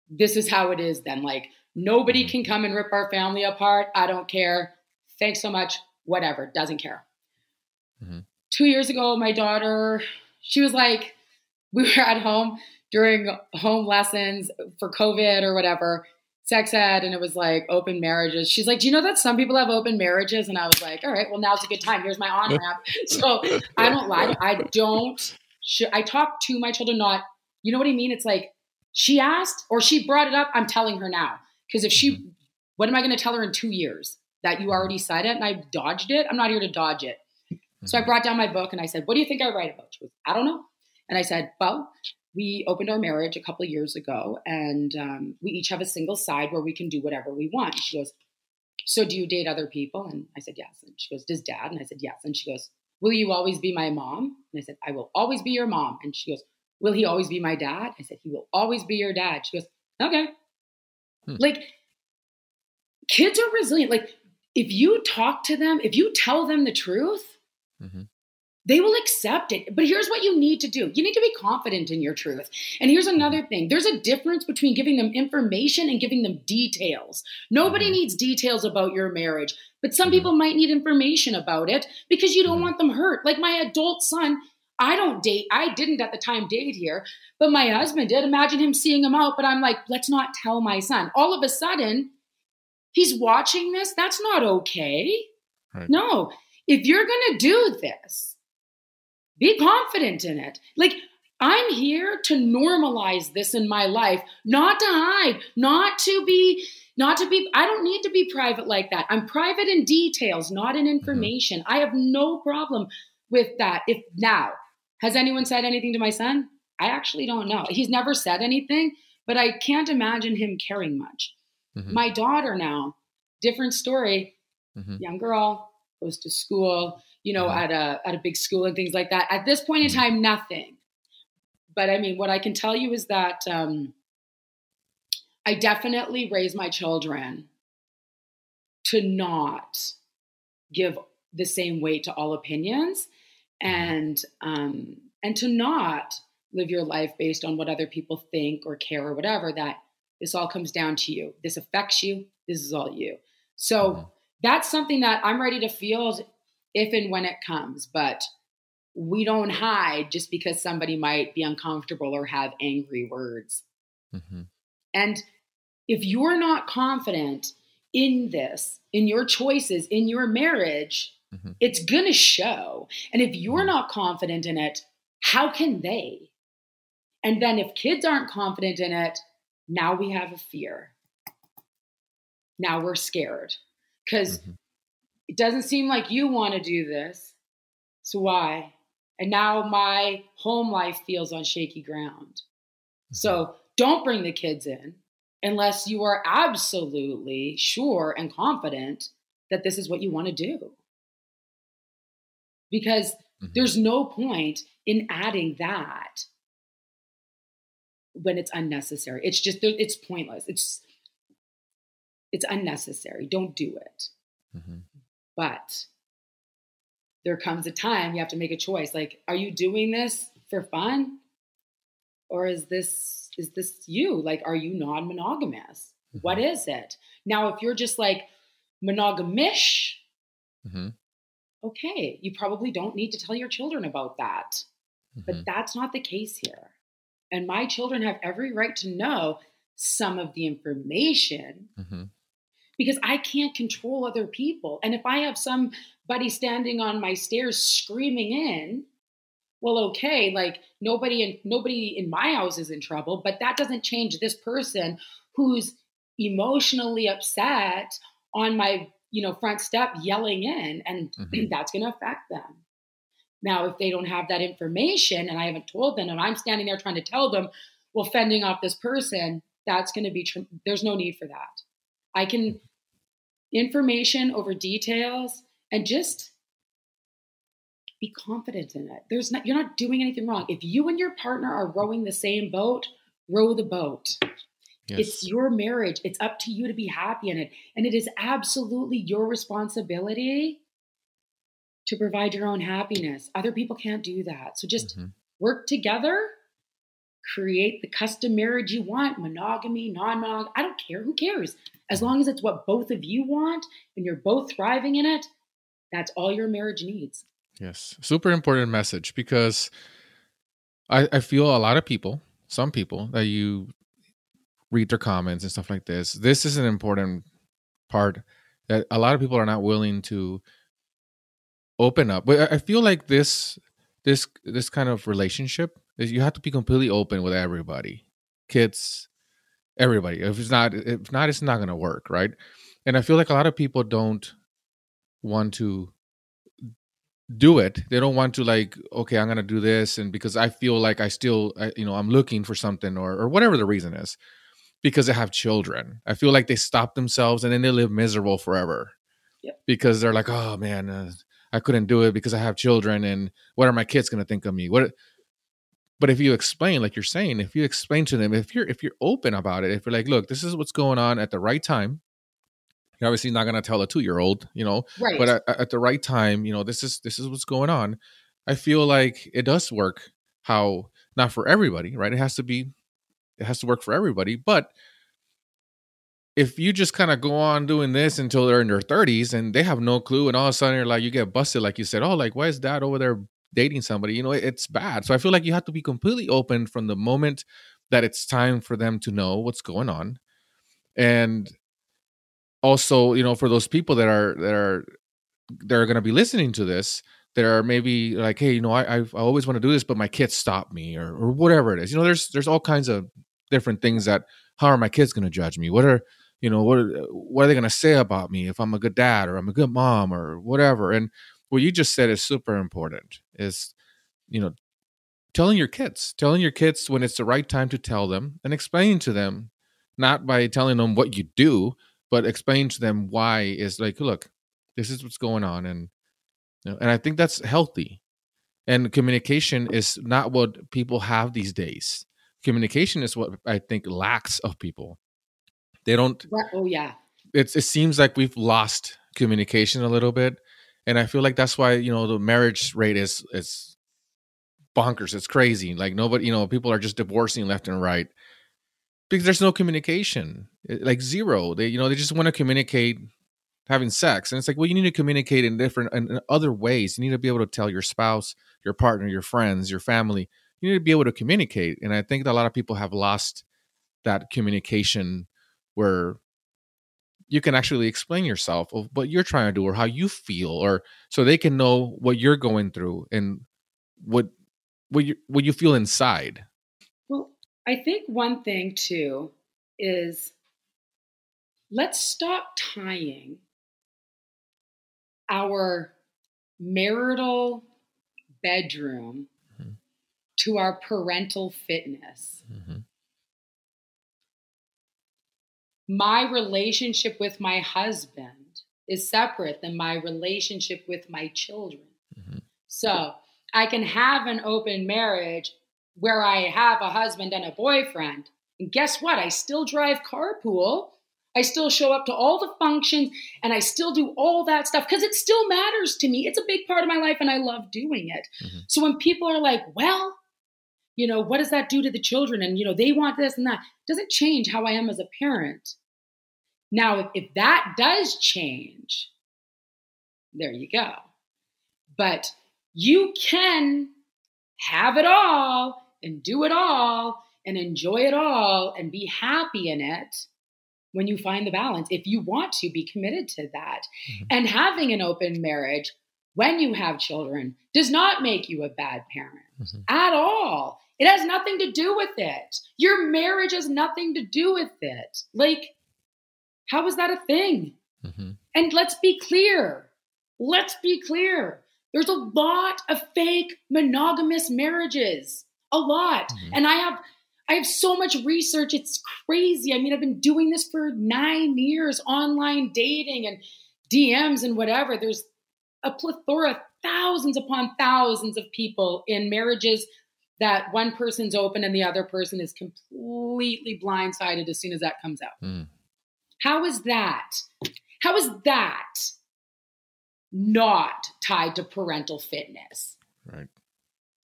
this is how it is then. Like, nobody Mhm. can come and rip our family apart. I don't care. Thanks so much. Whatever. Doesn't care. Mhm. Two years ago, my daughter, she was like, we were at home during home lessons for COVID or whatever, sex ed, and it was like open marriages. She's like, Do you know that some people have open marriages? And I was like, All right, well, now's a good time. Here's my on ramp. so I don't lie. I don't. I talk to my children, not, you know what I mean? It's like she asked or she brought it up. I'm telling her now. Because if she, mm-hmm. what am I going to tell her in two years? That you already said it and I dodged it? I'm not here to dodge it. So I mm-hmm. brought down my book and I said, What do you think I write about? She goes, I don't know. And I said, Well, we opened our marriage a couple of years ago and um, we each have a single side where we can do whatever we want. She goes, So do you date other people? And I said, Yes. And she goes, Does dad? And I said, Yes. And she goes, Will you always be my mom? And I said, I will always be your mom. And she goes, Will he always be my dad? I said, He will always be your dad. She goes, Okay. Hmm. Like, kids are resilient. Like, if you talk to them, if you tell them the truth, Mhm. They will accept it. But here's what you need to do you need to be confident in your truth. And here's another thing there's a difference between giving them information and giving them details. Nobody Mhm. needs details about your marriage, but some Mhm. people might need information about it because you don't want them hurt. Like my adult son. I don't date. I didn't at the time date here, but my husband did. Imagine him seeing him out, but I'm like, let's not tell my son. All of a sudden, he's watching this. That's not okay. Right. No, if you're going to do this, be confident in it. Like, I'm here to normalize this in my life, not to hide, not to be, not to be, I don't need to be private like that. I'm private in details, not in information. I have no problem with that. If now, has anyone said anything to my son? I actually don't know. He's never said anything, but I can't imagine him caring much. Mhm. My daughter now, different story Mhm. young girl goes to school you know at a at a big school and things like that. At this point in Mhm. time nothing. But i mean what i can tell you is that um, i definitely raise my children to not give the same weight to all opinions and um, and to not live your life based on what other people think or care or whatever that this all comes down to you. This affects you. This is all you. So Mhm. that's something that i'm ready to feel if and when it comes but we don't hide just because somebody might be uncomfortable or have angry words Mhm. and if you're not confident in this, in your choices, in your marriage, Mhm. it's going to show. And if you're Mhm. not confident in it, how can they? And then if kids aren't confident in it, now we have a fear. Now we're scared because Mhm. It doesn't seem like you want to do this. So why? And now my home life feels on shaky ground. So don't bring the kids in unless you are absolutely sure and confident that this is what you want to do. because mm-hmm. there's no point in adding that when it's unnecessary. It's just it's pointless. It's it's unnecessary. Don't do it. Mm-hmm. But there comes a time you have to make a choice. Like, are you doing this for fun, or is this is this you? Like, are you non-monogamous? Mm-hmm. What is it? Now, if you're just like monogamish, mm-hmm. okay, you probably don't need to tell your children about that. But mm-hmm. that's not the case here. And my children have every right to know some of the information mm-hmm. Because I can't control other people. And if I have somebody standing on my stairs screaming in, well, okay, like nobody in nobody in my house is in trouble, but that doesn't change this person who's emotionally upset on my you know front step yelling in and mm-hmm. that's going to affect them now if they don't have that information and i haven't told them and i'm standing there trying to tell them well fending off this person that's going to be tr- there's no need for that i can information over details and just be confident in it there's not you're not doing anything wrong if you and your partner are rowing the same boat row the boat Yes. It's your marriage. It's up to you to be happy in it. And it is absolutely your responsibility to provide your own happiness. Other people can't do that. So just mm-hmm. work together, create the custom marriage you want monogamy, non monogamy. I don't care. Who cares? As long as it's what both of you want and you're both thriving in it, that's all your marriage needs. Yes. Super important message because I, I feel a lot of people, some people that you read their comments and stuff like this. This is an important part that a lot of people are not willing to open up. But I feel like this this this kind of relationship you have to be completely open with everybody, kids, everybody. If it's not, if not, it's not going to work, right? And I feel like a lot of people don't want to do it they don't want to like okay i'm gonna do this and because i feel like i still I, you know i'm looking for something or or whatever the reason is because they have children. I feel like they stop themselves and then they live miserable forever. Yep. Because they're like, oh man, uh, I couldn't do it because I have children, and what are my kids going to think of me? What? But if you explain, like you're saying, if you explain to them, if you're if you're open about it, if you're like, look, this is what's going on at the right time. You're obviously not going to tell a two year old, you know, right. but at, at the right time, you know, this is this is what's going on. I feel like it does work. How not for everybody, right? It has to be it has to work for everybody. But if you just kind of go on doing this until they're in their 30s and they have no clue, and all of a sudden you're like, you get busted, like you said, oh, like, why is dad over there dating somebody? You know, it's bad. So I feel like you have to be completely open from the moment that it's time for them to know what's going on. And also, you know, for those people that are, that are, they're going to be listening to this, that are maybe like, hey, you know, I i always want to do this, but my kids stop me, or or whatever it is. You know, there's there's all kinds of different things that how are my kids going to judge me? What are you know what are, what are they going to say about me if I'm a good dad or I'm a good mom or whatever? And what you just said is super important. Is you know telling your kids, telling your kids when it's the right time to tell them, and explaining to them, not by telling them what you do, but explain to them why is like, look, this is what's going on, and you know, and I think that's healthy. And communication is not what people have these days communication is what I think lacks of people. They don't. Oh yeah. It's it seems like we've lost communication a little bit, and I feel like that's why you know the marriage rate is is bonkers. It's crazy. Like nobody, you know, people are just divorcing left and right because there's no communication, eh, like zero. They you know they just want to communicate having sex, and it's like well you need to communicate in different in other ways. You need to be able to tell your spouse, your partner, your friends, your family you need to be able to communicate. And I think that a lot of people have lost that communication where you can actually explain yourself of what you're trying to do or how you feel or so they can know what you're going through and what what you what you feel inside well i think one thing too is let's stop tying our marital bedroom to our parental fitness. Mm-hmm. My relationship with my husband is separate than my relationship with my children. Mm-hmm. So I can have an open marriage where I have a husband and a boyfriend. And guess what? I still drive carpool. I still show up to all the functions and I still do all that stuff because it still matters to me. It's a big part of my life and I love doing it. Mm-hmm. So when people are like, well, you know, what does that do to the children? And, you know, they want this and that, doesn't change how I am as a parent. Now, if, if that does change, there you go. But you can have it all and do it all and enjoy it all and be happy in it when you find the balance if you want to be committed to that. Mm-hmm. And having an open marriage when you have children does not make you a bad parent mm-hmm. at all. It has nothing to do with it. Your marriage has nothing to do with it. Like, how is that a thing? Mm-hmm. And let's be clear. Let's be clear. There's a lot of fake monogamous marriages, a lot. Mm-hmm. And I have I have so much research. It's crazy. I mean, I've been doing this for 9 years, online dating and DMs and whatever. There's a plethora, thousands upon thousands of people in marriages that one person's open and the other person is completely blindsided as soon as that comes out. Mm. How is that? How is that not tied to parental fitness. Right.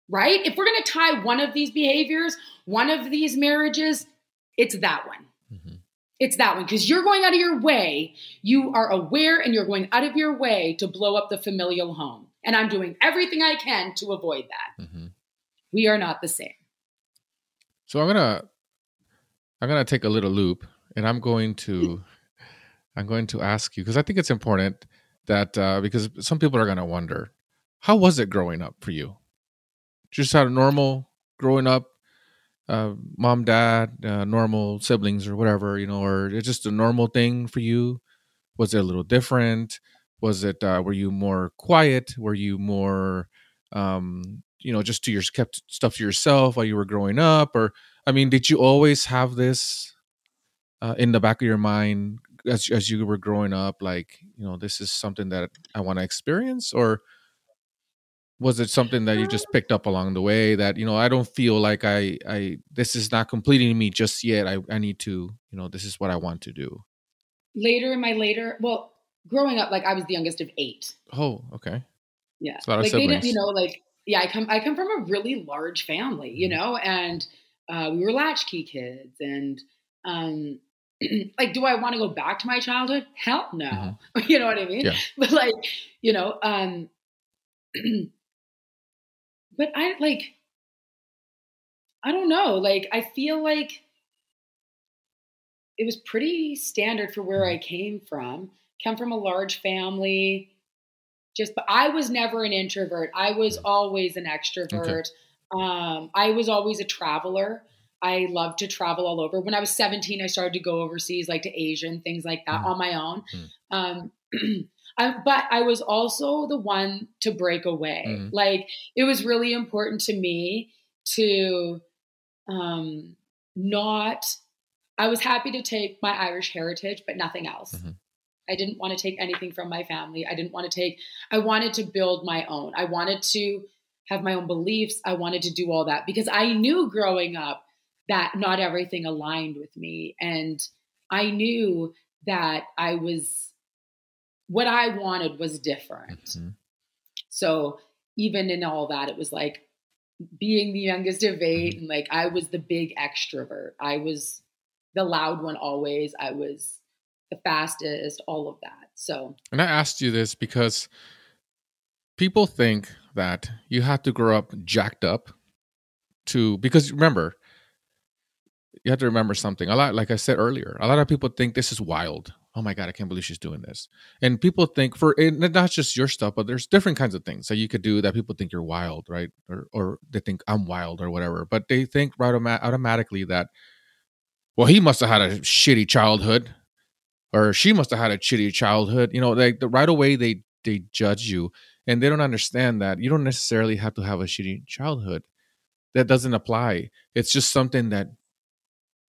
Right? If we're going to tie one of these behaviors, one of these marriages, it's that one. Mm-hmm. It's that one because you're going out of your way. You are aware and you're going out of your way to blow up the familial home. And I'm doing everything I can to avoid that. Mm-hmm. We are not the same. So I'm gonna I'm gonna take a little loop and I'm going to I'm going to ask you because I think it's important that uh, because some people are going to wonder how was it growing up for you? Just had a normal growing up uh, mom dad uh, normal siblings or whatever you know or it's just a normal thing for you? Was it a little different? Was it uh, were you more quiet? Were you more um, you know just to your kept stuff to yourself while you were growing up or i mean did you always have this uh, in the back of your mind as as you were growing up like you know this is something that i want to experience? Or was it something that you just picked up along the way that you know i don't feel like i i this is not completing me just yet. I i need to you know this is what i want to do. Later in my later well growing up like i was the youngest of eight. Oh, okay. Yeah. Like they didn't you know like yeah i come i come from a really large family you mm-hmm. know and uh, we were latchkey kids and um like, do I want to go back to my childhood? Hell no. Mm-hmm. You know what I mean? Yeah. But like, you know, um, but I like, I don't know. Like, I feel like it was pretty standard for where I came from. Come from a large family. Just, but I was never an introvert. I was mm-hmm. always an extrovert. Okay. Um, I was always a traveler. I loved to travel all over. When I was 17, I started to go overseas, like to Asia and things like that mm. on my own. Mm. Um, I, but I was also the one to break away. Mm. Like it was really important to me to um, not, I was happy to take my Irish heritage, but nothing else. Mm-hmm. I didn't want to take anything from my family. I didn't want to take, I wanted to build my own. I wanted to have my own beliefs. I wanted to do all that because I knew growing up that not everything aligned with me. And I knew that I was, what I wanted was different. Mm-hmm. So even in all that, it was like being the youngest of 8 mm-hmm. and like I was the big extrovert. I was the loud one always. I was the fastest, all of that. So, and I asked you this because people think that you have to grow up jacked up to, because remember, you have to remember something. A lot, like I said earlier, a lot of people think this is wild. Oh my god, I can't believe she's doing this. And people think for not just your stuff, but there's different kinds of things that you could do that people think you're wild, right? Or or they think I'm wild or whatever. But they think right automatically that, well, he must have had a shitty childhood, or she must have had a shitty childhood. You know, like the, right away they they judge you, and they don't understand that you don't necessarily have to have a shitty childhood. That doesn't apply. It's just something that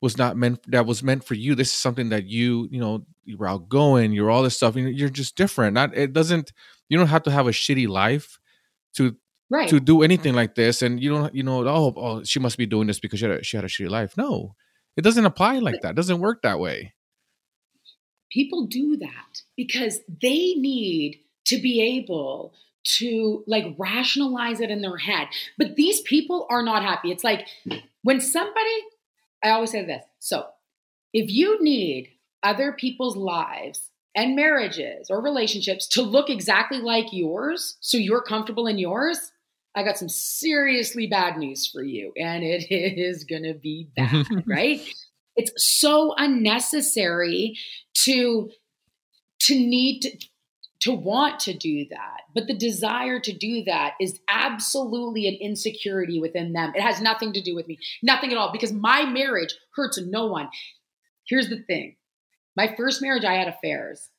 was not meant that was meant for you this is something that you you know you're outgoing you're all this stuff you're just different not it doesn't you don't have to have a shitty life to right. to do anything mm-hmm. like this and you don't you know oh, oh she must be doing this because she had a, she had a shitty life no it doesn't apply like that it doesn't work that way people do that because they need to be able to like rationalize it in their head. But these people are not happy. It's like when somebody, I always say this. So if you need other people's lives and marriages or relationships to look exactly like yours, so you're comfortable in yours, I got some seriously bad news for you. And it is going to be bad, right? It's so unnecessary to to need to, to want to do that. But the desire to do that is absolutely an insecurity within them. It has nothing to do with me, nothing at all, because my marriage hurts no one. Here's the thing my first marriage, I had affairs.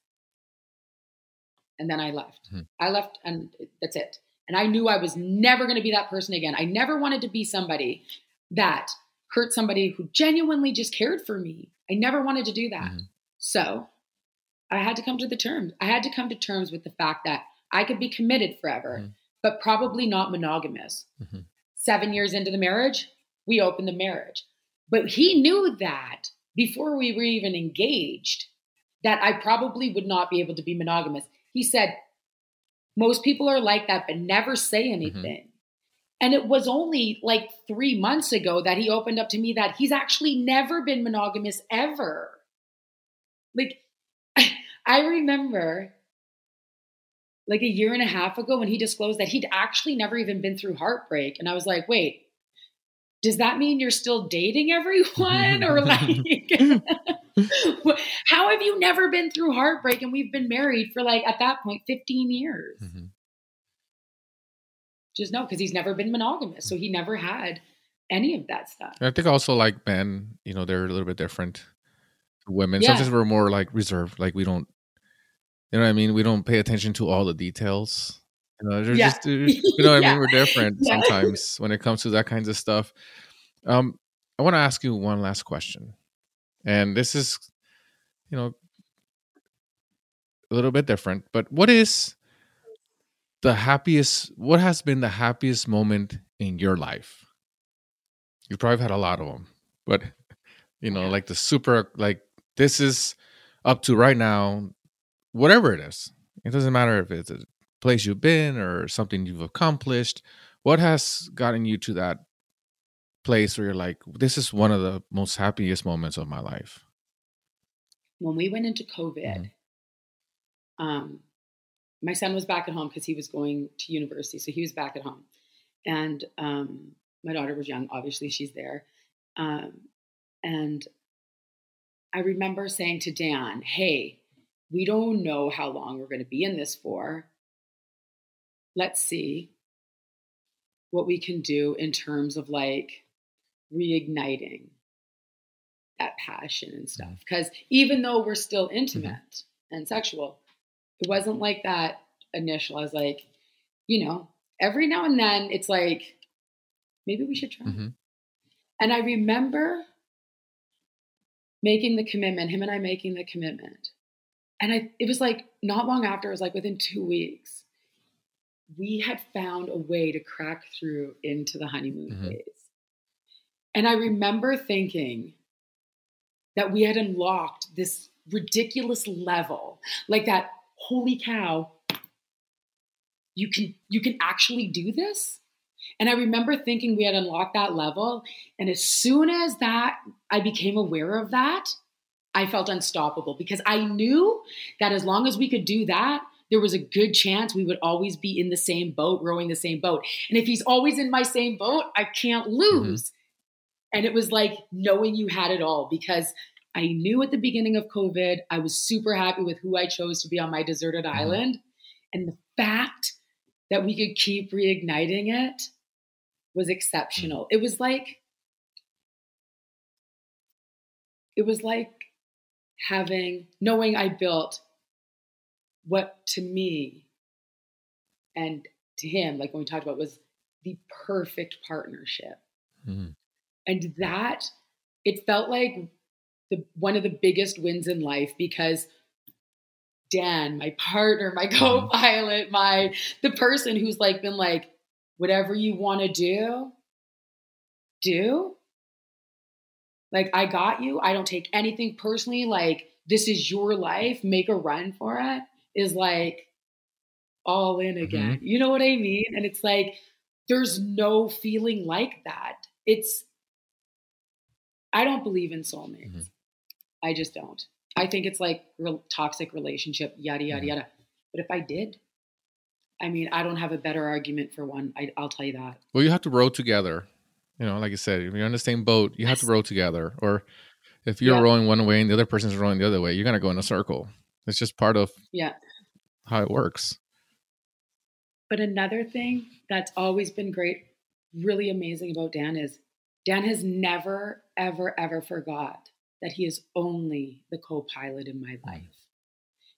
And then I left. Hmm. I left, and that's it. And I knew I was never going to be that person again. I never wanted to be somebody that hurt somebody who genuinely just cared for me. I never wanted to do that. Mm-hmm. So I had to come to the terms. I had to come to terms with the fact that I could be committed forever, mm-hmm. but probably not monogamous. Mm-hmm. Seven years into the marriage, we opened the marriage. But he knew that before we were even engaged, that I probably would not be able to be monogamous. He said, Most people are like that, but never say mm-hmm. anything. And it was only like three months ago that he opened up to me that he's actually never been monogamous ever. Like, I remember like a year and a half ago when he disclosed that he'd actually never even been through heartbreak. And I was like, wait, does that mean you're still dating everyone? or like, how have you never been through heartbreak? And we've been married for like, at that point, 15 years. Mm-hmm. Just no, because he's never been monogamous. So he never had any of that stuff. I think also like men, you know, they're a little bit different women. Yeah. Sometimes we're more like reserved, like we don't, you know what I mean? We don't pay attention to all the details. You know, yeah. just, you know what yeah. I mean? We're different yeah. sometimes when it comes to that kinds of stuff. Um, I want to ask you one last question, and this is, you know, a little bit different. But what is the happiest? What has been the happiest moment in your life? You've probably had a lot of them, but you know, like the super like this is up to right now, whatever it is. It doesn't matter if it's a place you've been or something you've accomplished. What has gotten you to that place where you're like, this is one of the most happiest moments of my life? When we went into COVID, mm-hmm. um, my son was back at home because he was going to university. So he was back at home. And um, my daughter was young. Obviously, she's there. Um, and I remember saying to Dan, hey, we don't know how long we're going to be in this for. Let's see what we can do in terms of like reigniting that passion and stuff. Because mm-hmm. even though we're still mm-hmm. intimate mm-hmm. and sexual, it wasn't like that initial. I was like, you know, every now and then it's like, maybe we should try. Mm-hmm. And I remember making the commitment, him and I making the commitment. And I it was like not long after, it was like within two weeks, we had found a way to crack through into the honeymoon mm-hmm. phase. And I remember thinking that we had unlocked this ridiculous level, like that, holy cow, you can you can actually do this and I remember thinking we had unlocked that level. And as soon as that I became aware of that, I felt unstoppable because I knew that as long as we could do that, there was a good chance we would always be in the same boat, rowing the same boat. And if he's always in my same boat, I can't mm-hmm. lose. Mm-hmm. And it was like knowing you had it all because I knew at the beginning of COVID, I was super happy with who I chose to be on my deserted mm-hmm. island. And the fact that we could keep reigniting it was exceptional. It was like it was like having knowing I built what to me and to him, like when we talked about, was the perfect partnership. Mm-hmm. And that it felt like the one of the biggest wins in life because Dan, my partner, my co-pilot, my the person who's like been like, whatever you want to do, do. Like I got you. I don't take anything personally. Like this is your life. Make a run for it. Is like all in again. Mm-hmm. You know what I mean? And it's like there's no feeling like that. It's I don't believe in soulmates. Mm-hmm. I just don't. I think it's like real toxic relationship, yada yada mm-hmm. yada. But if I did, I mean, I don't have a better argument for one. I, will tell you that. Well, you have to row together. You know, like I said, if you're on the same boat, you have to row together. Or if you're yeah. rowing one way and the other person's rowing the other way, you're gonna go in a circle. It's just part of yeah how it works. But another thing that's always been great, really amazing about Dan is Dan has never, ever, ever forgot that he is only the co pilot in my mm. life.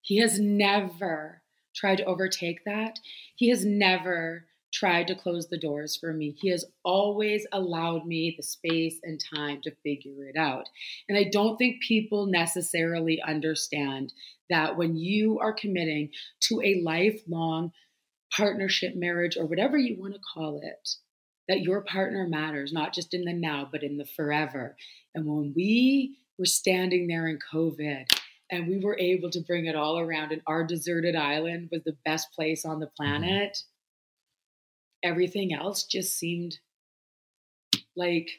He has never tried to overtake that. He has never tried to close the doors for me. He has always allowed me the space and time to figure it out. And I don't think people necessarily understand that when you are committing to a lifelong partnership, marriage, or whatever you want to call it, that your partner matters, not just in the now, but in the forever. And when we were standing there in COVID and we were able to bring it all around, and our deserted island was the best place on the mm-hmm. planet, mm-hmm. everything else just seemed like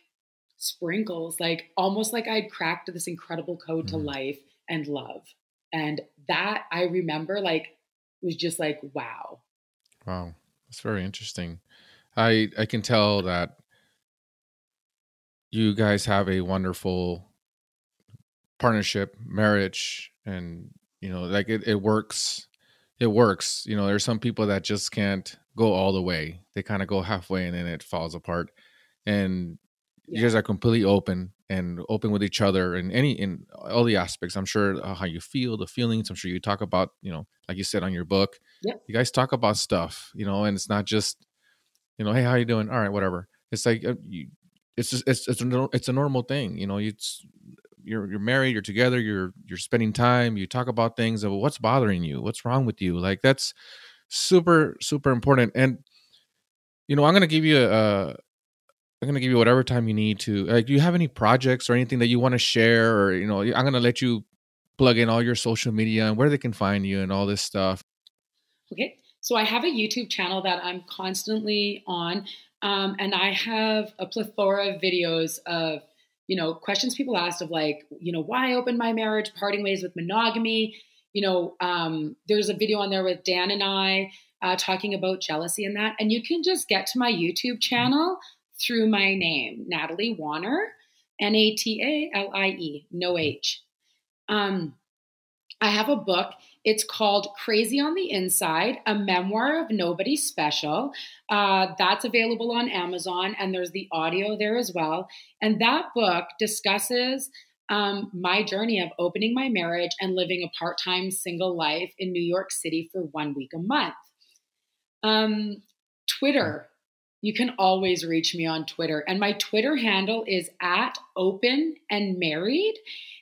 sprinkles, like almost like I'd cracked this incredible code mm-hmm. to life and love. And that I remember like was just like, wow. Wow. That's very interesting. I I can tell that you guys have a wonderful partnership, marriage, and you know, like it, it works. It works. You know, there's some people that just can't go all the way. They kind of go halfway and then it falls apart. And yeah. you guys are completely open and open with each other in any in all the aspects. I'm sure uh, how you feel, the feelings. I'm sure you talk about, you know, like you said on your book. Yep. You guys talk about stuff, you know, and it's not just you know, hey, how you doing? All right, whatever. It's like uh, you, it's just it's it's a, it's a normal thing. You know, it's you're you're married, you're together, you're you're spending time. You talk about things of what's bothering you, what's wrong with you. Like that's super super important. And you know, I'm gonna give you a. I'm gonna give you whatever time you need to. Like, do you have any projects or anything that you want to share, or you know, I'm gonna let you plug in all your social media and where they can find you and all this stuff. Okay. So I have a YouTube channel that I'm constantly on, um, and I have a plethora of videos of you know questions people asked of like you know why open my marriage, parting ways with monogamy. You know, um, there's a video on there with Dan and I uh, talking about jealousy and that, and you can just get to my YouTube channel through my name, Natalie Wanner, N A T A L I E, no H. Um, I have a book. It's called Crazy on the Inside, a memoir of nobody special. Uh, that's available on Amazon, and there's the audio there as well. And that book discusses um, my journey of opening my marriage and living a part time single life in New York City for one week a month. Um, Twitter. You can always reach me on Twitter. And my Twitter handle is at open and married.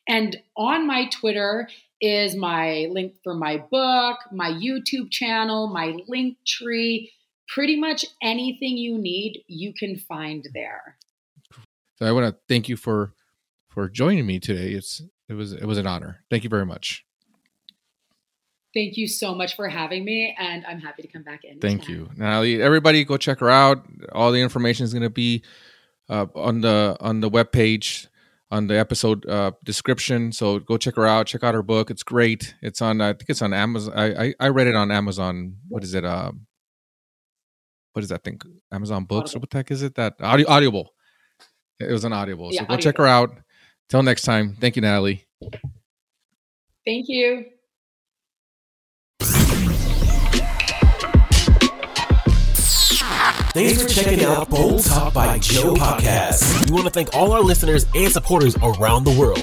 And on my Twitter is my link for my book, my YouTube channel, my link tree. Pretty much anything you need, you can find there. So I want to thank you for for joining me today. It's it was it was an honor. Thank you very much. Thank you so much for having me, and I'm happy to come back in. Thank you, Natalie. Everybody, go check her out. All the information is going to be uh, on the on the web page on the episode uh, description. So go check her out. Check out her book. It's great. It's on. I think it's on Amazon. I I, I read it on Amazon. What is it? Uh, what is that thing? Amazon Books. Audible. What the heck is it? That audio Audible. It was an Audible. Yeah, so go Audible. check her out. Till next time. Thank you, Natalie. Thank you. Thanks for checking out Bold Talk by Joe podcast. We want to thank all our listeners and supporters around the world.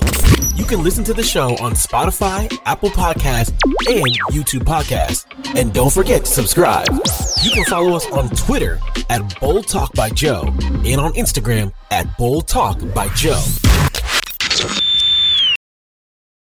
You can listen to the show on Spotify, Apple Podcasts, and YouTube Podcasts. And don't forget to subscribe. You can follow us on Twitter at Bold Talk by Joe and on Instagram at Bold Talk by Joe.